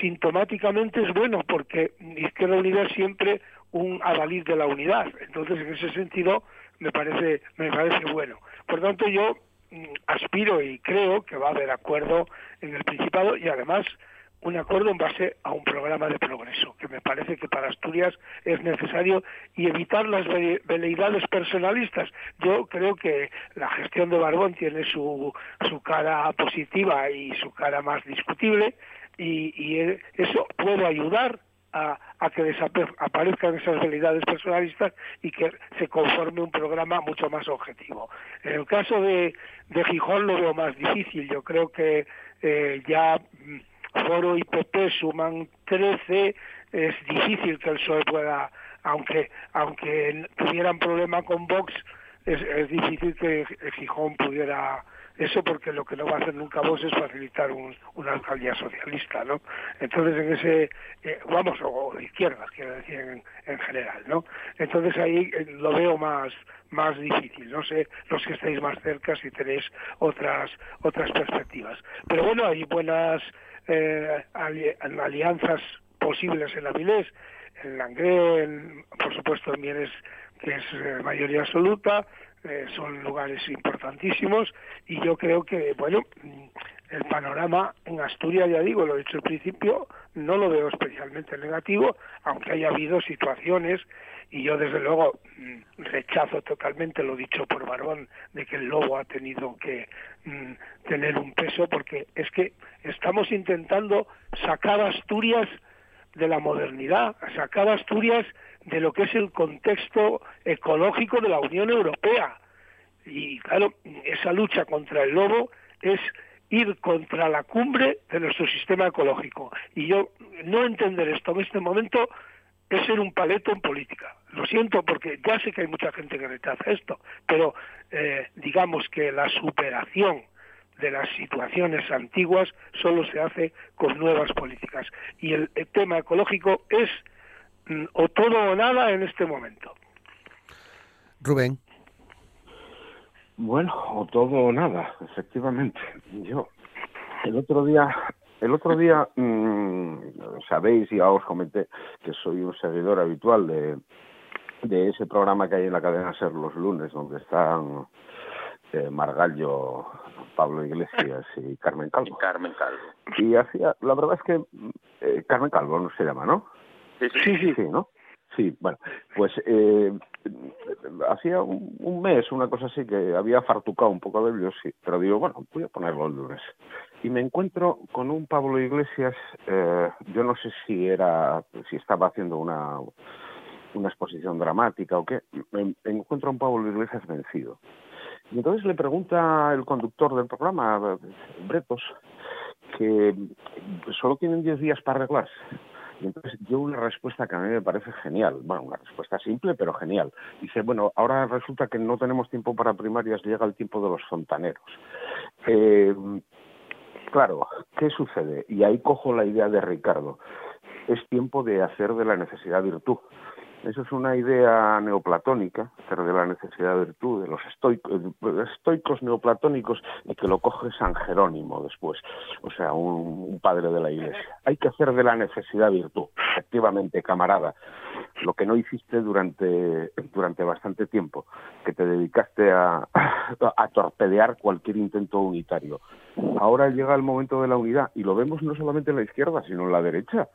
sintomáticamente es bueno porque Izquierda Unida es siempre un adalid de la unidad. Entonces, en ese sentido, me parece, me parece bueno. Por tanto, yo mm, aspiro y creo que va a haber acuerdo en el Principado y además un acuerdo en base a un programa de progreso, que me parece que para Asturias es necesario y evitar las veleidades personalistas. Yo creo que la gestión de Barbón tiene su, su cara positiva y su cara más discutible y, y eso puede ayudar a, a, que aparezcan esas veleidades personalistas y que se conforme un programa mucho más objetivo. En el caso de, de Gijón lo veo más difícil. Yo creo que eh, ya mm, Foro y PP suman 13, es difícil que el PSOE pueda, aunque, aunque tuvieran problema con Vox, es, es difícil que Gijón pudiera eso porque lo que no va a hacer nunca vos es facilitar una alcaldía socialista, ¿no? Entonces en ese, eh, vamos, o, izquierdas, quiero decir en, general, ¿no? Entonces ahí eh, lo veo más más difícil, no sé los que estáis más cerca si tenéis otras otras perspectivas. Pero bueno, hay buenas eh, alianzas posibles en la Vilés, en Langré, por supuesto en Mieres, que es eh, mayoría absoluta, eh, son lugares importantísimos y yo creo que, bueno, el panorama en Asturias, ya digo, lo he dicho al principio, no lo veo especialmente negativo, aunque haya habido situaciones y yo desde luego mm, rechazo totalmente lo dicho por Barón de que el lobo ha tenido que mm, tener un peso porque es que estamos intentando sacar Asturias de la modernidad, sacar Asturias de lo que es el contexto ecológico de la Unión Europea. Y claro, esa lucha contra el lobo es ir contra la cumbre de nuestro sistema ecológico. Y yo no entender esto en este momento es ser un paleto en política. Lo siento porque ya sé que hay mucha gente que rechaza esto, pero eh, digamos que la superación de las situaciones antiguas solo se hace con nuevas políticas. Y el tema ecológico es Mm, o todo o nada en este momento. Rubén. Bueno, o todo o nada, efectivamente. Yo el otro día, el otro día mm, sabéis y ya os comenté que soy un seguidor habitual de de ese programa que hay en la cadena Ser los lunes, donde están eh, Margallo, Pablo Iglesias y Carmen Calvo. Y Carmen Calvo. Y hacía, la verdad es que eh, Carmen Calvo no se llama, ¿no? Sí, sí, sí. ¿no? Sí, bueno, pues eh, hacía un, mes, una cosa así, que había fartucado un poco de ellos, pero digo, bueno, voy a ponerlo el lunes. Y me encuentro con un Pablo Iglesias, eh, yo no sé si era, si estaba haciendo una, una exposición dramática o qué, me, encuentro a un Pablo Iglesias vencido. Y entonces le pregunta el conductor del programa, Bretos, que solo tienen 10 días para arreglarse. Y entonces dio una respuesta que a mí me parece genial, bueno, una respuesta simple pero genial. Dice, bueno, ahora resulta que no tenemos tiempo para primarias, llega el tiempo de los fontaneros. Eh, claro, ¿qué sucede? Y ahí cojo la idea de Ricardo. Es tiempo de hacer de la necesidad virtud. Eso es una idea neoplatónica, pero de la necesidad de virtud, de los estoicos, estoicos neoplatónicos, y que lo coge San Jerónimo después, o sea, un, padre de la Iglesia. Hay que hacer de la necesidad virtud, efectivamente, camarada. Lo que no hiciste durante, durante bastante tiempo, que te dedicaste a, a torpedear cualquier intento unitario. Ahora llega el momento de la unidad, y lo vemos no solamente en la izquierda, sino en la derecha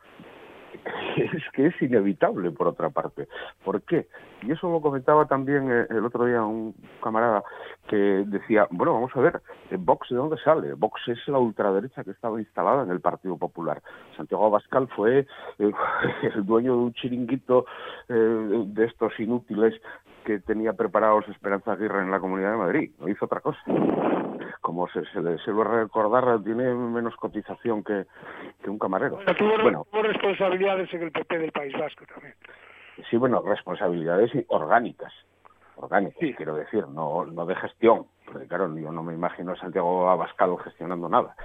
es que es inevitable por otra parte. ¿Por qué? Y eso lo comentaba también eh, el otro día un camarada que decía, bueno, vamos a ver, eh, Vox de dónde sale? Vox es la ultraderecha que estaba instalada en el Partido Popular. Santiago Abascal fue eh, el dueño de un chiringuito de estos inútiles que tenía preparados Esperanza Aguirre en la Comunidad de Madrid. No hizo otra cosa. Como se, se, le, lo recordar, tiene menos cotización que, que un camarero. Bueno, tuvo, responsabilidades en el PP del País Vasco también. Sí, bueno, responsabilidades orgánicas. Orgánicas, sí. quiero decir, no, no de gestión. Porque claro, yo no me imagino a Santiago Abascal gestionando nada.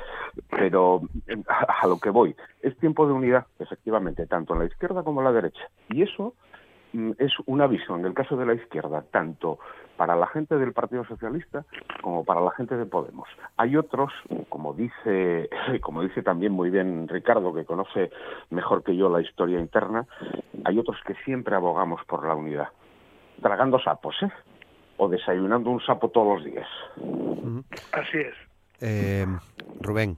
Pero a, a lo que voy, es tiempo de unidad, efectivamente, tanto en la izquierda como en la derecha. Y eso es una visión, en el caso de la izquierda, tanto para la gente del Partido Socialista como para la gente de Podemos. Hay otros, como dice, como dice también muy bien Ricardo, que conoce mejor que yo la historia interna, hay otros que siempre abogamos por la unidad, tragando sapos, ¿eh? O desayunando un sapo todos los días. Así es. Eh, Rubén.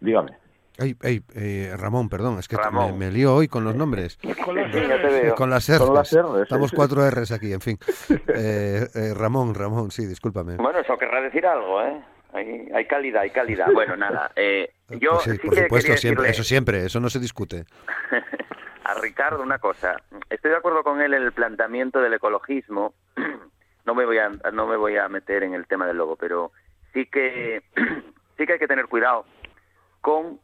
Dígame. Ay, ay, eh, Ramón, perdón, es que me, me, lío hoy con los nombres. Con las R's. Con las R's. Estamos cuatro R's aquí, en fin. Eh, eh, Ramón, Ramón, sí, discúlpame. Bueno, eso querrá decir algo, ¿eh? Hay, hay calidad, hay calidad. Bueno, nada, eh, yo pues sí, sí por que supuesto, siempre, decirle eso siempre, eso no se discute. a Ricardo una cosa. Estoy de acuerdo con él en el planteamiento del ecologismo. No me voy a, no me voy a meter en el tema del lobo, pero sí que, sí que hay que tener cuidado con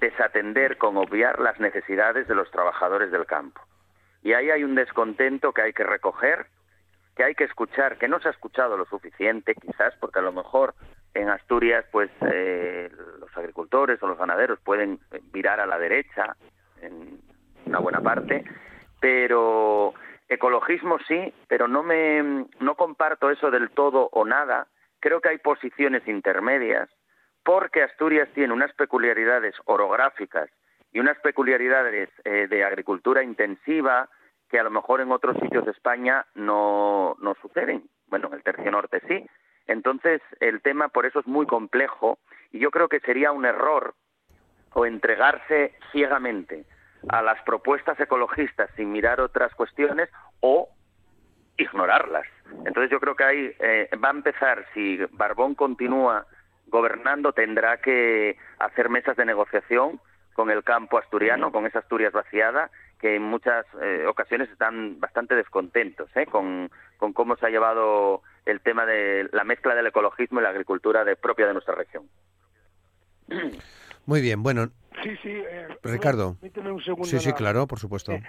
desatender, con obviar las necesidades de los trabajadores del campo. Y ahí hay un descontento que hay que recoger, que hay que escuchar, que no se ha escuchado lo suficiente, quizás, porque a lo mejor en Asturias, pues eh, los agricultores o los ganaderos pueden virar a la derecha en una buena parte, pero ecologismo sí, pero no me no comparto eso del todo o nada. Creo que hay posiciones intermedias porque Asturias tiene unas peculiaridades orográficas y unas peculiaridades eh, de agricultura intensiva que a lo mejor en otros sitios de España no, no suceden. Bueno, en el tercio norte sí. Entonces, el tema por eso es muy complejo y yo creo que sería un error o entregarse ciegamente a las propuestas ecologistas sin mirar otras cuestiones o ignorarlas. Entonces yo creo que ahí eh, va a empezar, si Barbón continúa gobernando, tendrá que hacer mesas de negociación con el campo asturiano, con esa Asturias vaciada, que en muchas eh, ocasiones están bastante descontentos ¿eh? con, con, cómo se ha llevado el tema de la mezcla del ecologismo y la agricultura de, propia de nuestra región. Muy bien, bueno. Sí, sí. Eh, Ricardo. Un segundo sí, sí, claro, por supuesto. Eh,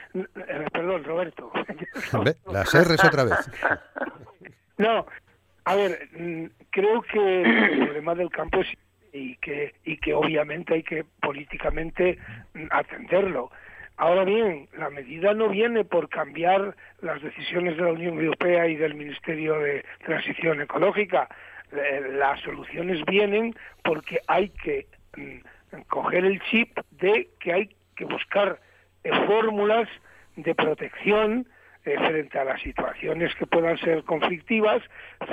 perdón, Roberto. Las R's otra vez. no, a ver, mm, creo que el problema del campo es y que, y que obviamente hay que políticamente atenderlo. Ahora bien, la medida no viene por cambiar las decisiones de la Unión Europea y del Ministerio de Transición Ecológica. Eh, las soluciones vienen porque hay que mm, coger el chip de que hay que buscar eh, fórmulas de protección eh, frente a las situaciones que puedan ser conflictivas,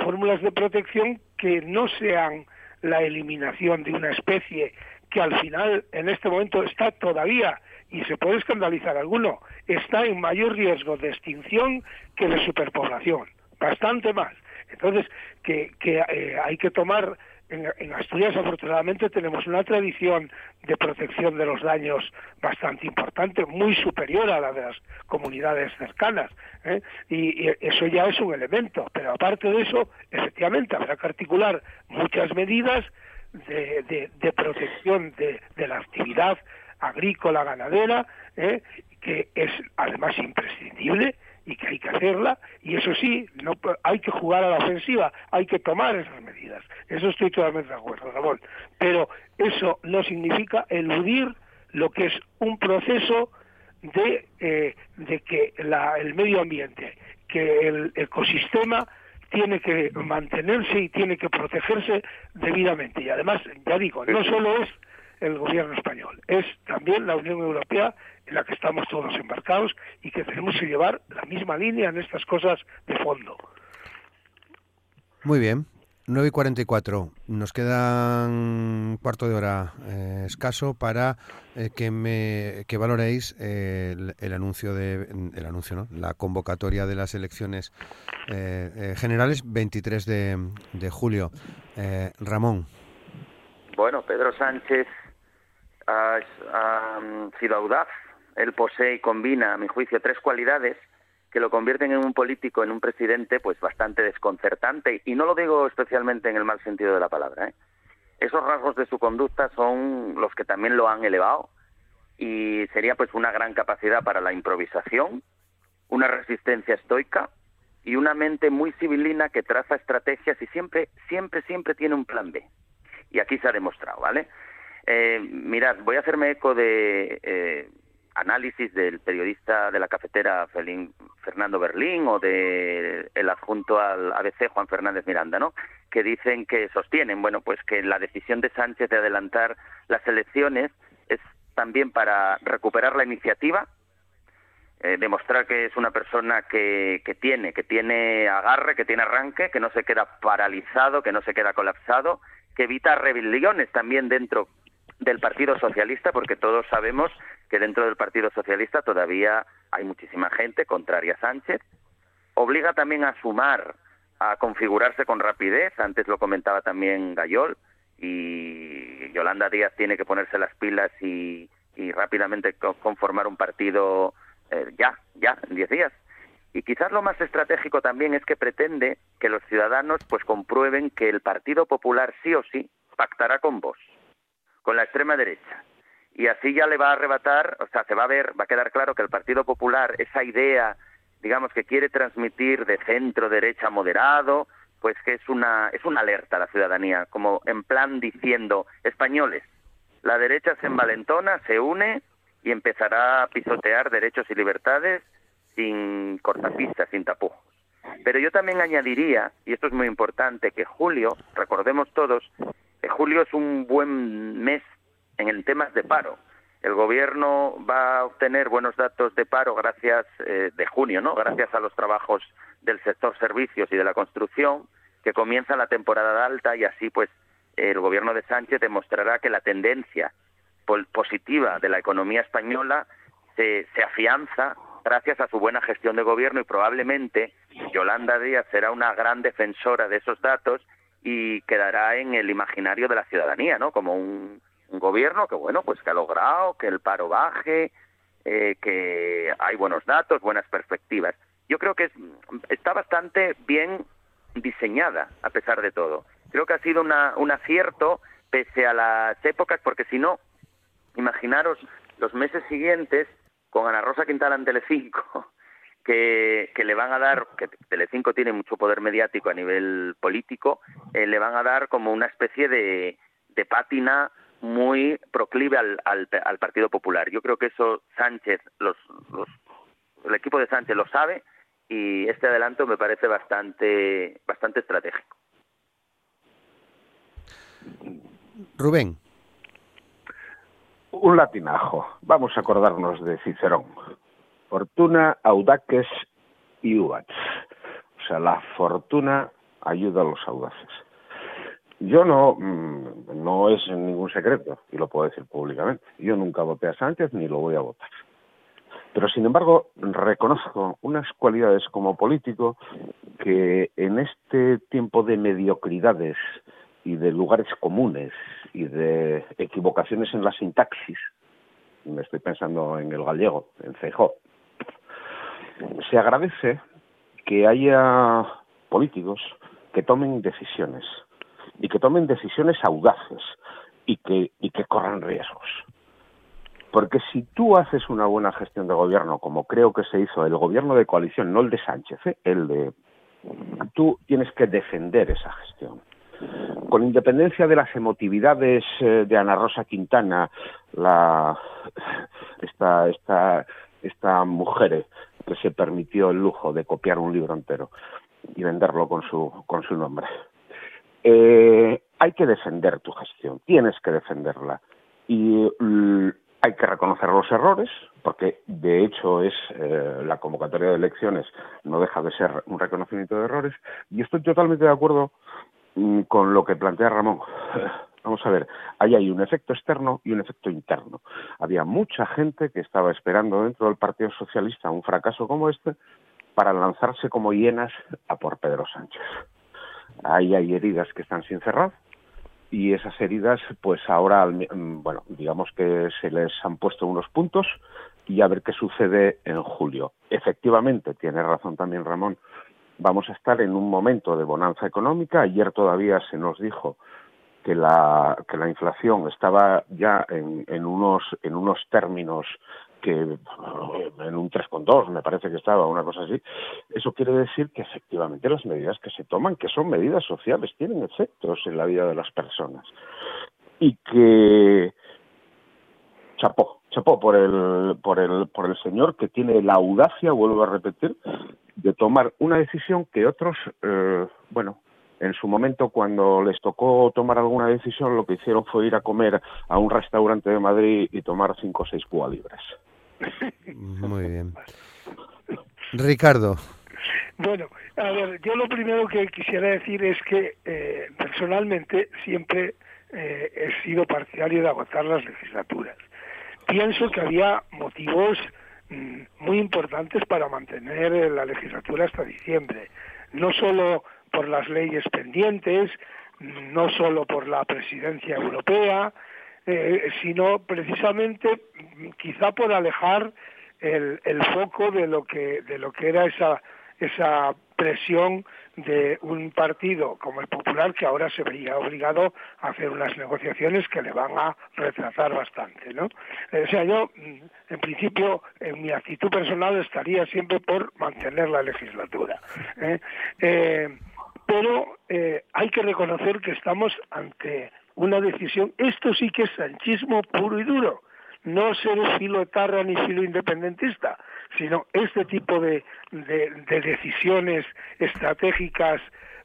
fórmulas de protección que no sean la eliminación de una especie que al final en este momento está todavía y se puede escandalizar alguno, está en mayor riesgo de extinción que de superpoblación, bastante más. Entonces, que, que eh, hay que tomar en, Asturias afortunadamente tenemos una tradición de protección de los daños bastante importante, muy superior a la de las comunidades cercanas, ¿eh? y, eso ya es un elemento. Pero aparte de eso, efectivamente habrá que articular muchas medidas de, de, protección de, de, la actividad agrícola, ganadera, ¿eh? que es además imprescindible y que hay que hacerla y eso sí, no hay que jugar a la ofensiva, hay que tomar esas medidas. Eso estoy totalmente de acuerdo, Ramón. Pero eso no significa eludir lo que es un proceso de, eh, de que la, el medio ambiente, que el ecosistema tiene que mantenerse y tiene que protegerse debidamente. Y además, ya digo, no solo es el gobierno español, es también la Unión Europea en la que estamos todos embarcados y que tenemos que llevar la misma línea en estas cosas de fondo. Muy bien. 9 y 44. Nos queda un cuarto de hora eh, escaso para eh, que me que valoréis eh, el, anuncio de el anuncio, ¿no? La convocatoria de las elecciones generales 23 de, de julio. Ramón. Bueno, Pedro Sánchez ha, ha sido audaz él posee y combina, a mi juicio, tres cualidades que lo convierten en un político, en un presidente, pues bastante desconcertante. Y no lo digo especialmente en el mal sentido de la palabra. ¿eh? Esos rasgos de su conducta son los que también lo han elevado y sería pues una gran capacidad para la improvisación, una resistencia estoica y una mente muy civilina que traza estrategias y siempre, siempre, siempre tiene un plan B. Y aquí se ha demostrado, ¿vale? Eh, mirad, voy a hacerme eco de eh, análisis del periodista de la cafetera Fernando Berlín o del el adjunto al ABC Juan Fernández Miranda, ¿no? Que dicen que sostienen, bueno, pues que la decisión de Sánchez de adelantar las elecciones es también para recuperar la iniciativa, eh, demostrar que es una persona que, que tiene, que tiene agarre, que tiene arranque, que no se queda paralizado, que no se queda colapsado, que evita rebeliones también dentro del Partido Socialista, porque todos sabemos que dentro del Partido Socialista todavía hay muchísima gente contraria a Sánchez. Obliga también a sumar, a configurarse con rapidez, antes lo comentaba también Gayol, y Yolanda Díaz tiene que ponerse las pilas y, rápidamente conformar un partido eh, ya, ya, en diez días. Y quizás lo más estratégico también es que pretende que los ciudadanos pues comprueben que el Partido Popular sí o sí pactará con vos, con la extrema derecha, y así ya le va a arrebatar, o sea, se va a ver, va a quedar claro que el Partido Popular, esa idea digamos que quiere transmitir de centro derecha moderado, pues que es una es una alerta a la ciudadanía, como en plan diciendo, españoles, la derecha se envalentona, se une y empezará a pisotear derechos y libertades sin cortapistas, sin tapujos. Pero yo también añadiría, y esto es muy importante, que julio, recordemos todos, que julio es un buen mes en el temas de paro. El gobierno va a obtener buenos datos de paro gracias eh, de junio, ¿no? Gracias a los trabajos del sector servicios y de la construcción que comienza la temporada alta y así pues el gobierno de Sánchez demostrará que la tendencia positiva de la economía española se, se afianza gracias a su buena gestión de gobierno y probablemente Yolanda Díaz será una gran defensora de esos datos y quedará en el imaginario de la ciudadanía, ¿no? Como un, gobierno que, bueno, pues que ha logrado que el paro baje, eh, que hay buenos datos, buenas perspectivas. Yo creo que está bastante bien diseñada, a pesar de todo. Creo que ha sido una, un acierto pese a las épocas, porque si no, imaginaros los meses siguientes con Ana Rosa Quintana en Telecinco, que, que le van a dar, que Telecinco tiene mucho poder mediático a nivel político, eh, le van a dar como una especie de, de pátina muy proclive al, al, al, Partido Popular. Yo creo que eso Sánchez, los, los, el equipo de Sánchez lo sabe y este adelanto me parece bastante, bastante estratégico. Rubén. Un latinajo. Vamos a acordarnos de Cicerón. Fortuna, audaces y. O sea, la fortuna ayuda a los audaces. Yo no, mm, no es ningún secreto, y lo puedo decir públicamente. Yo nunca voté a Sánchez ni lo voy a votar. Pero, sin embargo, reconozco unas cualidades como político que en este tiempo de mediocridades y de lugares comunes y de equivocaciones en la sintaxis, me estoy pensando en el gallego, en Feijó, se agradece que haya políticos que tomen decisiones y que tomen decisiones audaces y que, y que corran riesgos. Porque si tú haces una buena gestión de gobierno, como creo que se hizo el gobierno de coalición, no el de Sánchez, ¿eh? el de... Tú tienes que defender esa gestión. Con independencia de las emotividades eh, de Ana Rosa Quintana, la, esta, esta, esta mujer que se permitió el lujo de copiar un libro entero y venderlo con su, con su nombre. Eh, hay que defender tu gestión, tienes que defenderla. Y hay que reconocer los errores, porque de hecho es eh, la convocatoria de elecciones no deja de ser un reconocimiento de errores, y estoy totalmente de acuerdo mm, con lo que plantea Ramón. Vamos a ver, ahí hay un efecto externo y un efecto interno. Había mucha gente que estaba esperando dentro del Partido Socialista un fracaso como este para lanzarse como hienas a por Pedro Sánchez. Ahí hay heridas que están sin cerrar, y esas heridas, pues ahora, mm, bueno, digamos que se les han puesto unos puntos y a ver qué sucede en julio. Efectivamente, tiene razón también Ramón, vamos a estar en un momento de bonanza económica. Ayer todavía se nos dijo que la, que la inflación estaba ya en, en, unos, en unos términos que en un 3,2 me parece que estaba, una cosa así, eso quiere decir que efectivamente las medidas que se toman, que son medidas sociales, tienen efectos en la vida de las personas. Y que chapó, chapó por el, por el, por el señor que tiene la audacia, vuelvo a repetir, de tomar una decisión que otros, eh, bueno, en su momento cuando les tocó tomar alguna decisión lo que hicieron fue ir a comer a un restaurante de Madrid y tomar cinco o seis cuba libres. Muy bien. Ricardo. Bueno, a ver, yo lo primero que quisiera decir es que eh, personalmente siempre eh, he sido partidario de agotar las legislaturas. Pienso que había motivos mm, muy importantes para mantener la legislatura hasta diciembre. No solo por las leyes pendientes, no solo por la presidencia europea, eh, sino precisamente quizá por alejar el, el, foco de lo que de lo que era esa esa presión de un partido como el Popular que ahora se vería obligado a hacer unas negociaciones que le van a retrasar bastante, ¿no? O sea, yo, mm, en principio, en mi actitud personal estaría siempre por mantener la legislatura. ¿eh? Eh, pero eh, hay que reconocer que estamos ante una decisión, esto sí que es sanchismo puro y duro, no ser filo etarra ni filo independentista, sino este tipo de, decisiones estratégicas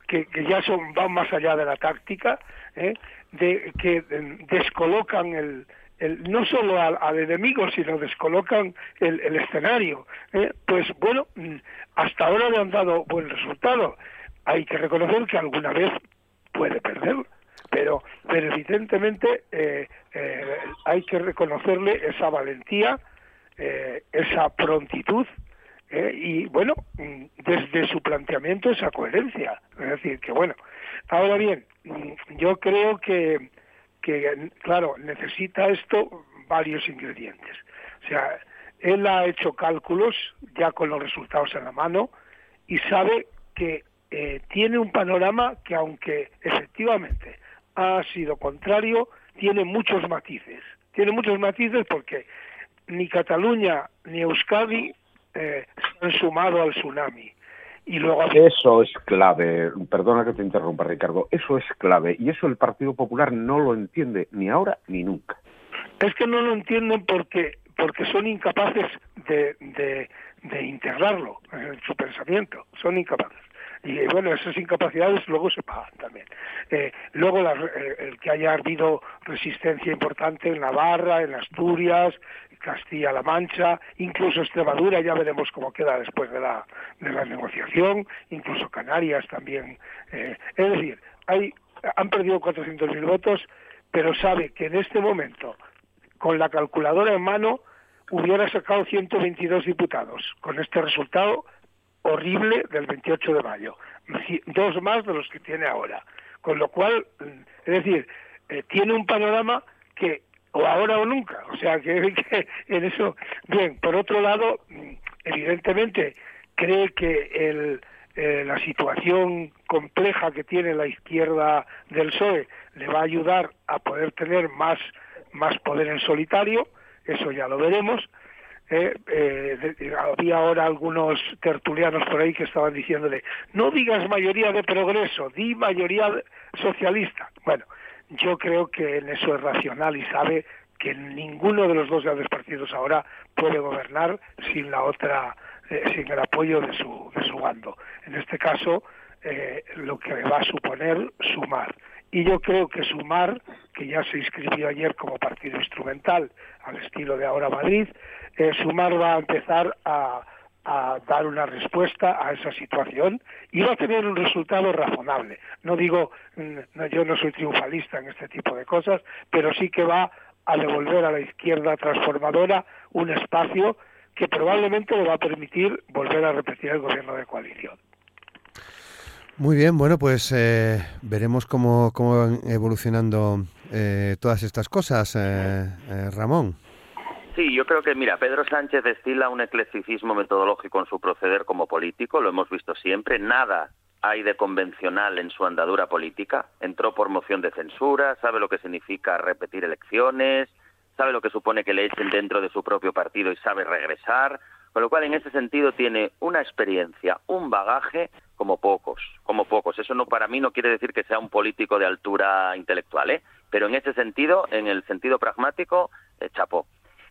que, ya son van más allá de la táctica, ¿eh? de, que descolocan el, no solo al, enemigo, sino descolocan el, escenario. ¿eh? Pues bueno, hasta ahora le han dado buen resultado. Hay que reconocer que alguna vez puede perder, pero, pero evidentemente eh, eh, hay que reconocerle esa valentía, eh, esa prontitud y, bueno, mm, desde su planteamiento esa coherencia. Es decir, que bueno, ahora bien, mm, yo creo que, que, claro, necesita esto varios ingredientes. O sea, él ha hecho cálculos ya con los resultados en la mano y sabe que tiene un panorama que aunque efectivamente ha sido contrario, tiene muchos matices. Tiene muchos matices porque ni Cataluña ni Euskadi eh, se han sumado al tsunami. Y luego... Eso es clave, perdona que te interrumpa Ricardo, eso es clave y eso el Partido Popular no lo entiende ni ahora ni nunca. Es que no lo entienden porque porque son incapaces de, de, de integrarlo en su pensamiento, son incapaces y bueno, esas incapacidades luego se pagan también. Eh, luego eh, el que haya habido resistencia importante en Navarra, en Asturias, Castilla-La Mancha, incluso Extremadura, ya veremos cómo queda después de la, de la negociación, incluso Canarias también. Eh, es decir, hay, han perdido 400.000 votos, pero sabe que en este momento, con la calculadora en mano, hubiera sacado 122 diputados. Con este resultado horrible del 28 de mayo, dos más de los que tiene ahora. Con lo cual, es decir, eh, tiene un panorama que o ahora o nunca, o sea que, en eso, bien, por otro lado, evidentemente cree que el, eh, la situación compleja que tiene la izquierda del PSOE le va a ayudar a poder tener más, más poder en solitario, eso ya lo veremos, eh, eh, había ahora algunos tertulianos por ahí que estaban diciéndole, no digas mayoría de progreso, di mayoría socialista. Bueno, yo creo que en eso es racional y sabe que ninguno de los dos grandes partidos ahora puede gobernar sin la otra, eh, sin el apoyo de su, de su bando. En este caso, eh, lo que va a suponer sumar. Y yo creo que Sumar, que ya se inscribió ayer como partido instrumental al estilo de ahora Madrid, eh, Sumar va a empezar a, dar una respuesta a esa situación y va a tener un resultado razonable. No digo, mm, yo no soy triunfalista en este tipo de cosas, pero sí que va a devolver a la izquierda transformadora un espacio que probablemente le va a permitir volver a repetir el gobierno de coalición. Muy bien, bueno, pues eh, veremos cómo, cómo, van evolucionando eh, todas estas cosas, Ramón. Sí, yo creo que, mira, Pedro Sánchez destila un eclecticismo metodológico en su proceder como político, lo hemos visto siempre, nada hay de convencional en su andadura política, entró por moción de censura, sabe lo que significa repetir elecciones, sabe lo que supone que le echen dentro de su propio partido y sabe regresar, con lo cual en ese sentido tiene una experiencia, un bagaje como pocos, como pocos. Eso no para mí no quiere decir que sea un político de altura intelectual, ¿eh? pero en ese sentido, en el sentido pragmático, eh, chapó.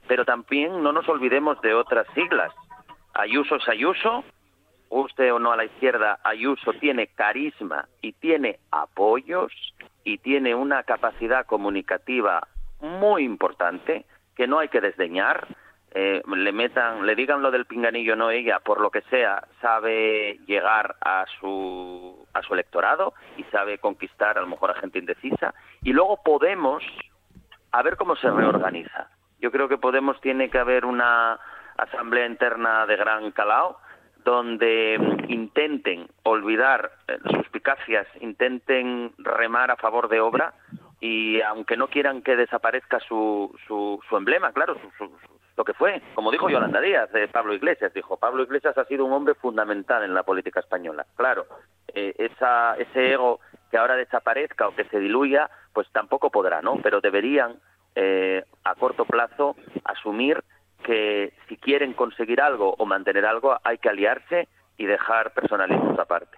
Pero también no nos olvidemos de otras siglas. Ayuso es Ayuso, guste o no a la izquierda, Ayuso tiene carisma y tiene apoyos y tiene una capacidad comunicativa muy importante que no hay que desdeñar. Eh, le metan, le digan lo del pinganillo no ella, por lo que sea, sabe llegar a su a su electorado y sabe conquistar a lo mejor a gente indecisa y luego podemos a ver cómo se reorganiza. Yo creo que Podemos tiene que haber una asamblea interna de gran calao donde intenten olvidar eh, suspicacias, intenten remar a favor de obra y aunque no quieran que desaparezca su, su, su emblema, claro, lo que fue, como dijo Yolanda Díaz de Pablo Iglesias, dijo, Pablo Iglesias ha sido un hombre fundamental en la política española. Claro, eh, esa, ese ego que ahora desaparezca o que se diluya, pues tampoco podrá, ¿no? Pero deberían eh, a corto plazo asumir que si quieren conseguir algo o mantener algo hay que aliarse y dejar personalismos aparte.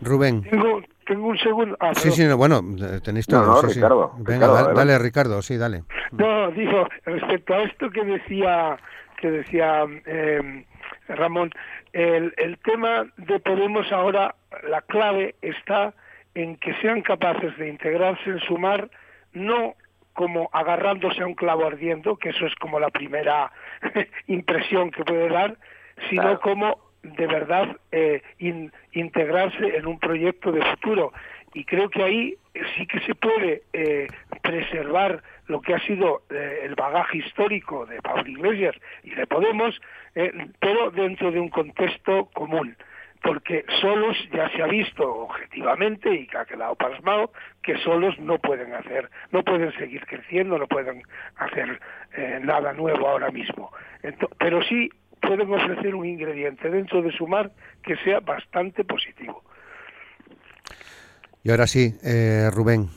Rubén. Tengo, tengo un segundo. Ah, sí, sí, bueno, tenéis todo. No, no, sí, Ricardo. Sí. Venga, Ricardo, dale, Ricardo, sí, dale. No, digo, respecto a esto que decía, que decía eh, Ramón, el, el tema de Podemos ahora, la clave está en que sean capaces de integrarse en sumar, no como agarrándose a un clavo ardiendo, que eso es como la primera impresión que puede dar, sino Claro. como de verdad eh, in- integrarse en un proyecto de futuro. Y creo que ahí sí que se puede eh, preservar lo que ha sido eh, el bagaje histórico de Pablo Iglesias y de Podemos, eh, pero dentro de un contexto común. Porque solos ya se ha visto objetivamente y que ha quedado pasmado que solos no pueden hacer, no pueden seguir creciendo, no pueden hacer eh, nada nuevo ahora mismo. Pero sí pueden ofrecer un ingrediente dentro de sumar que sea bastante positivo. Y ahora sí, eh, Rubén.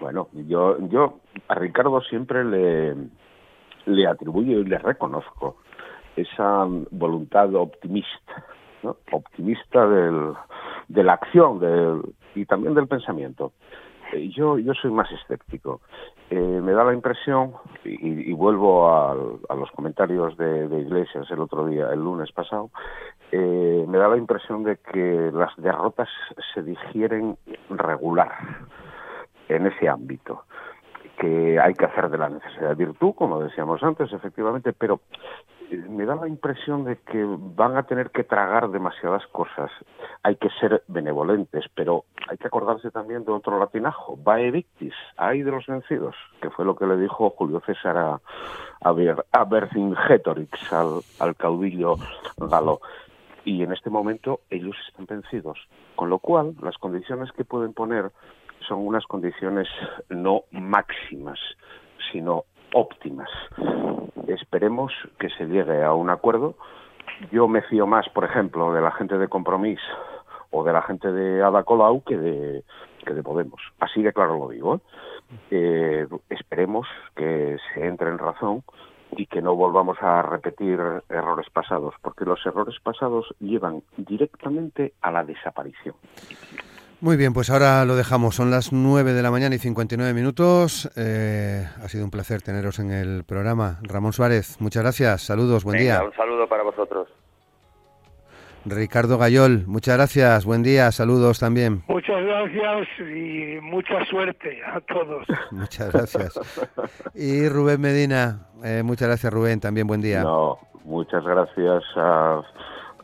Bueno, yo, yo a Ricardo siempre le, le atribuyo y le reconozco esa voluntad optimista, ¿no? optimista del, de la acción del, y también del pensamiento. Yo, yo soy más escéptico. Eh, me da la impresión, y, y vuelvo al- a, los comentarios de, de Iglesias el otro día, el lunes pasado, eh, me da la impresión de que las derrotas se digieren regular en ese ámbito que hay que hacer de la necesidad virtud, como decíamos antes, efectivamente, pero me da la impresión de que van a tener que tragar demasiadas cosas. Hay que ser benevolentes, pero hay que acordarse también de otro latinajo, vae victis, hay de los vencidos, que fue lo que le dijo Julio César a, a, a Vercingetorix, al, al caudillo galo y en este momento ellos están vencidos. Con lo cual, las condiciones que pueden poner son unas condiciones no máximas, sino óptimas. Esperemos que se llegue a un acuerdo. Yo me fío más, por ejemplo, de la gente de Compromís o de la gente de Ada Colau que de, que de Podemos. Así de claro lo digo. ¿eh? Eh, esperemos que se entre en razón y que no volvamos a repetir errores pasados, porque los errores pasados llevan directamente a la desaparición. Muy bien, pues ahora lo dejamos. Son las 9 de la mañana y 59 minutos. Eh, ha sido un placer teneros en el programa. Ramón Suárez, muchas gracias. Saludos, buen Venga, día. un saludo para vosotros. Ricardo Gayol, muchas gracias. Buen día, saludos también. Muchas gracias y mucha suerte a todos. Muchas gracias. Y Rubén Medina, eh, muchas gracias Rubén, también buen día. No, muchas gracias a,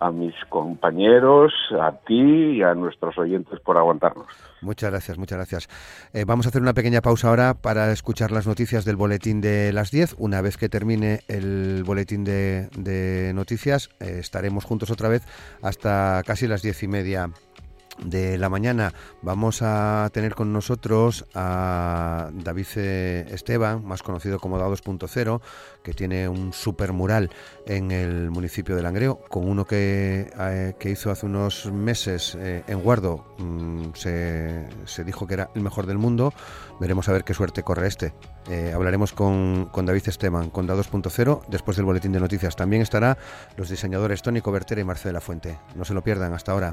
a mis compañeros, a ti y a nuestros oyentes por aguantarnos. Muchas gracias, muchas gracias. Eh, vamos a hacer una pequeña pausa ahora para escuchar las noticias del boletín de las 10. Una vez que termine el boletín de, noticias, eh, estaremos juntos otra vez hasta casi las diez y media de la mañana. Vamos a tener con nosotros a David eh, Esteban, más conocido como Da 2.0, que tiene un super mural en el municipio de Langreo, con uno que, eh, hizo hace unos meses eh, en Guardo. mm, se, dijo que era el mejor del mundo. Veremos a ver qué suerte corre este. Hablaremos con, David Esteban, con Da 2.0, después del boletín de noticias. También estará los diseñadores Tony Cobertera y Marcela Fuente. No se lo pierdan hasta ahora.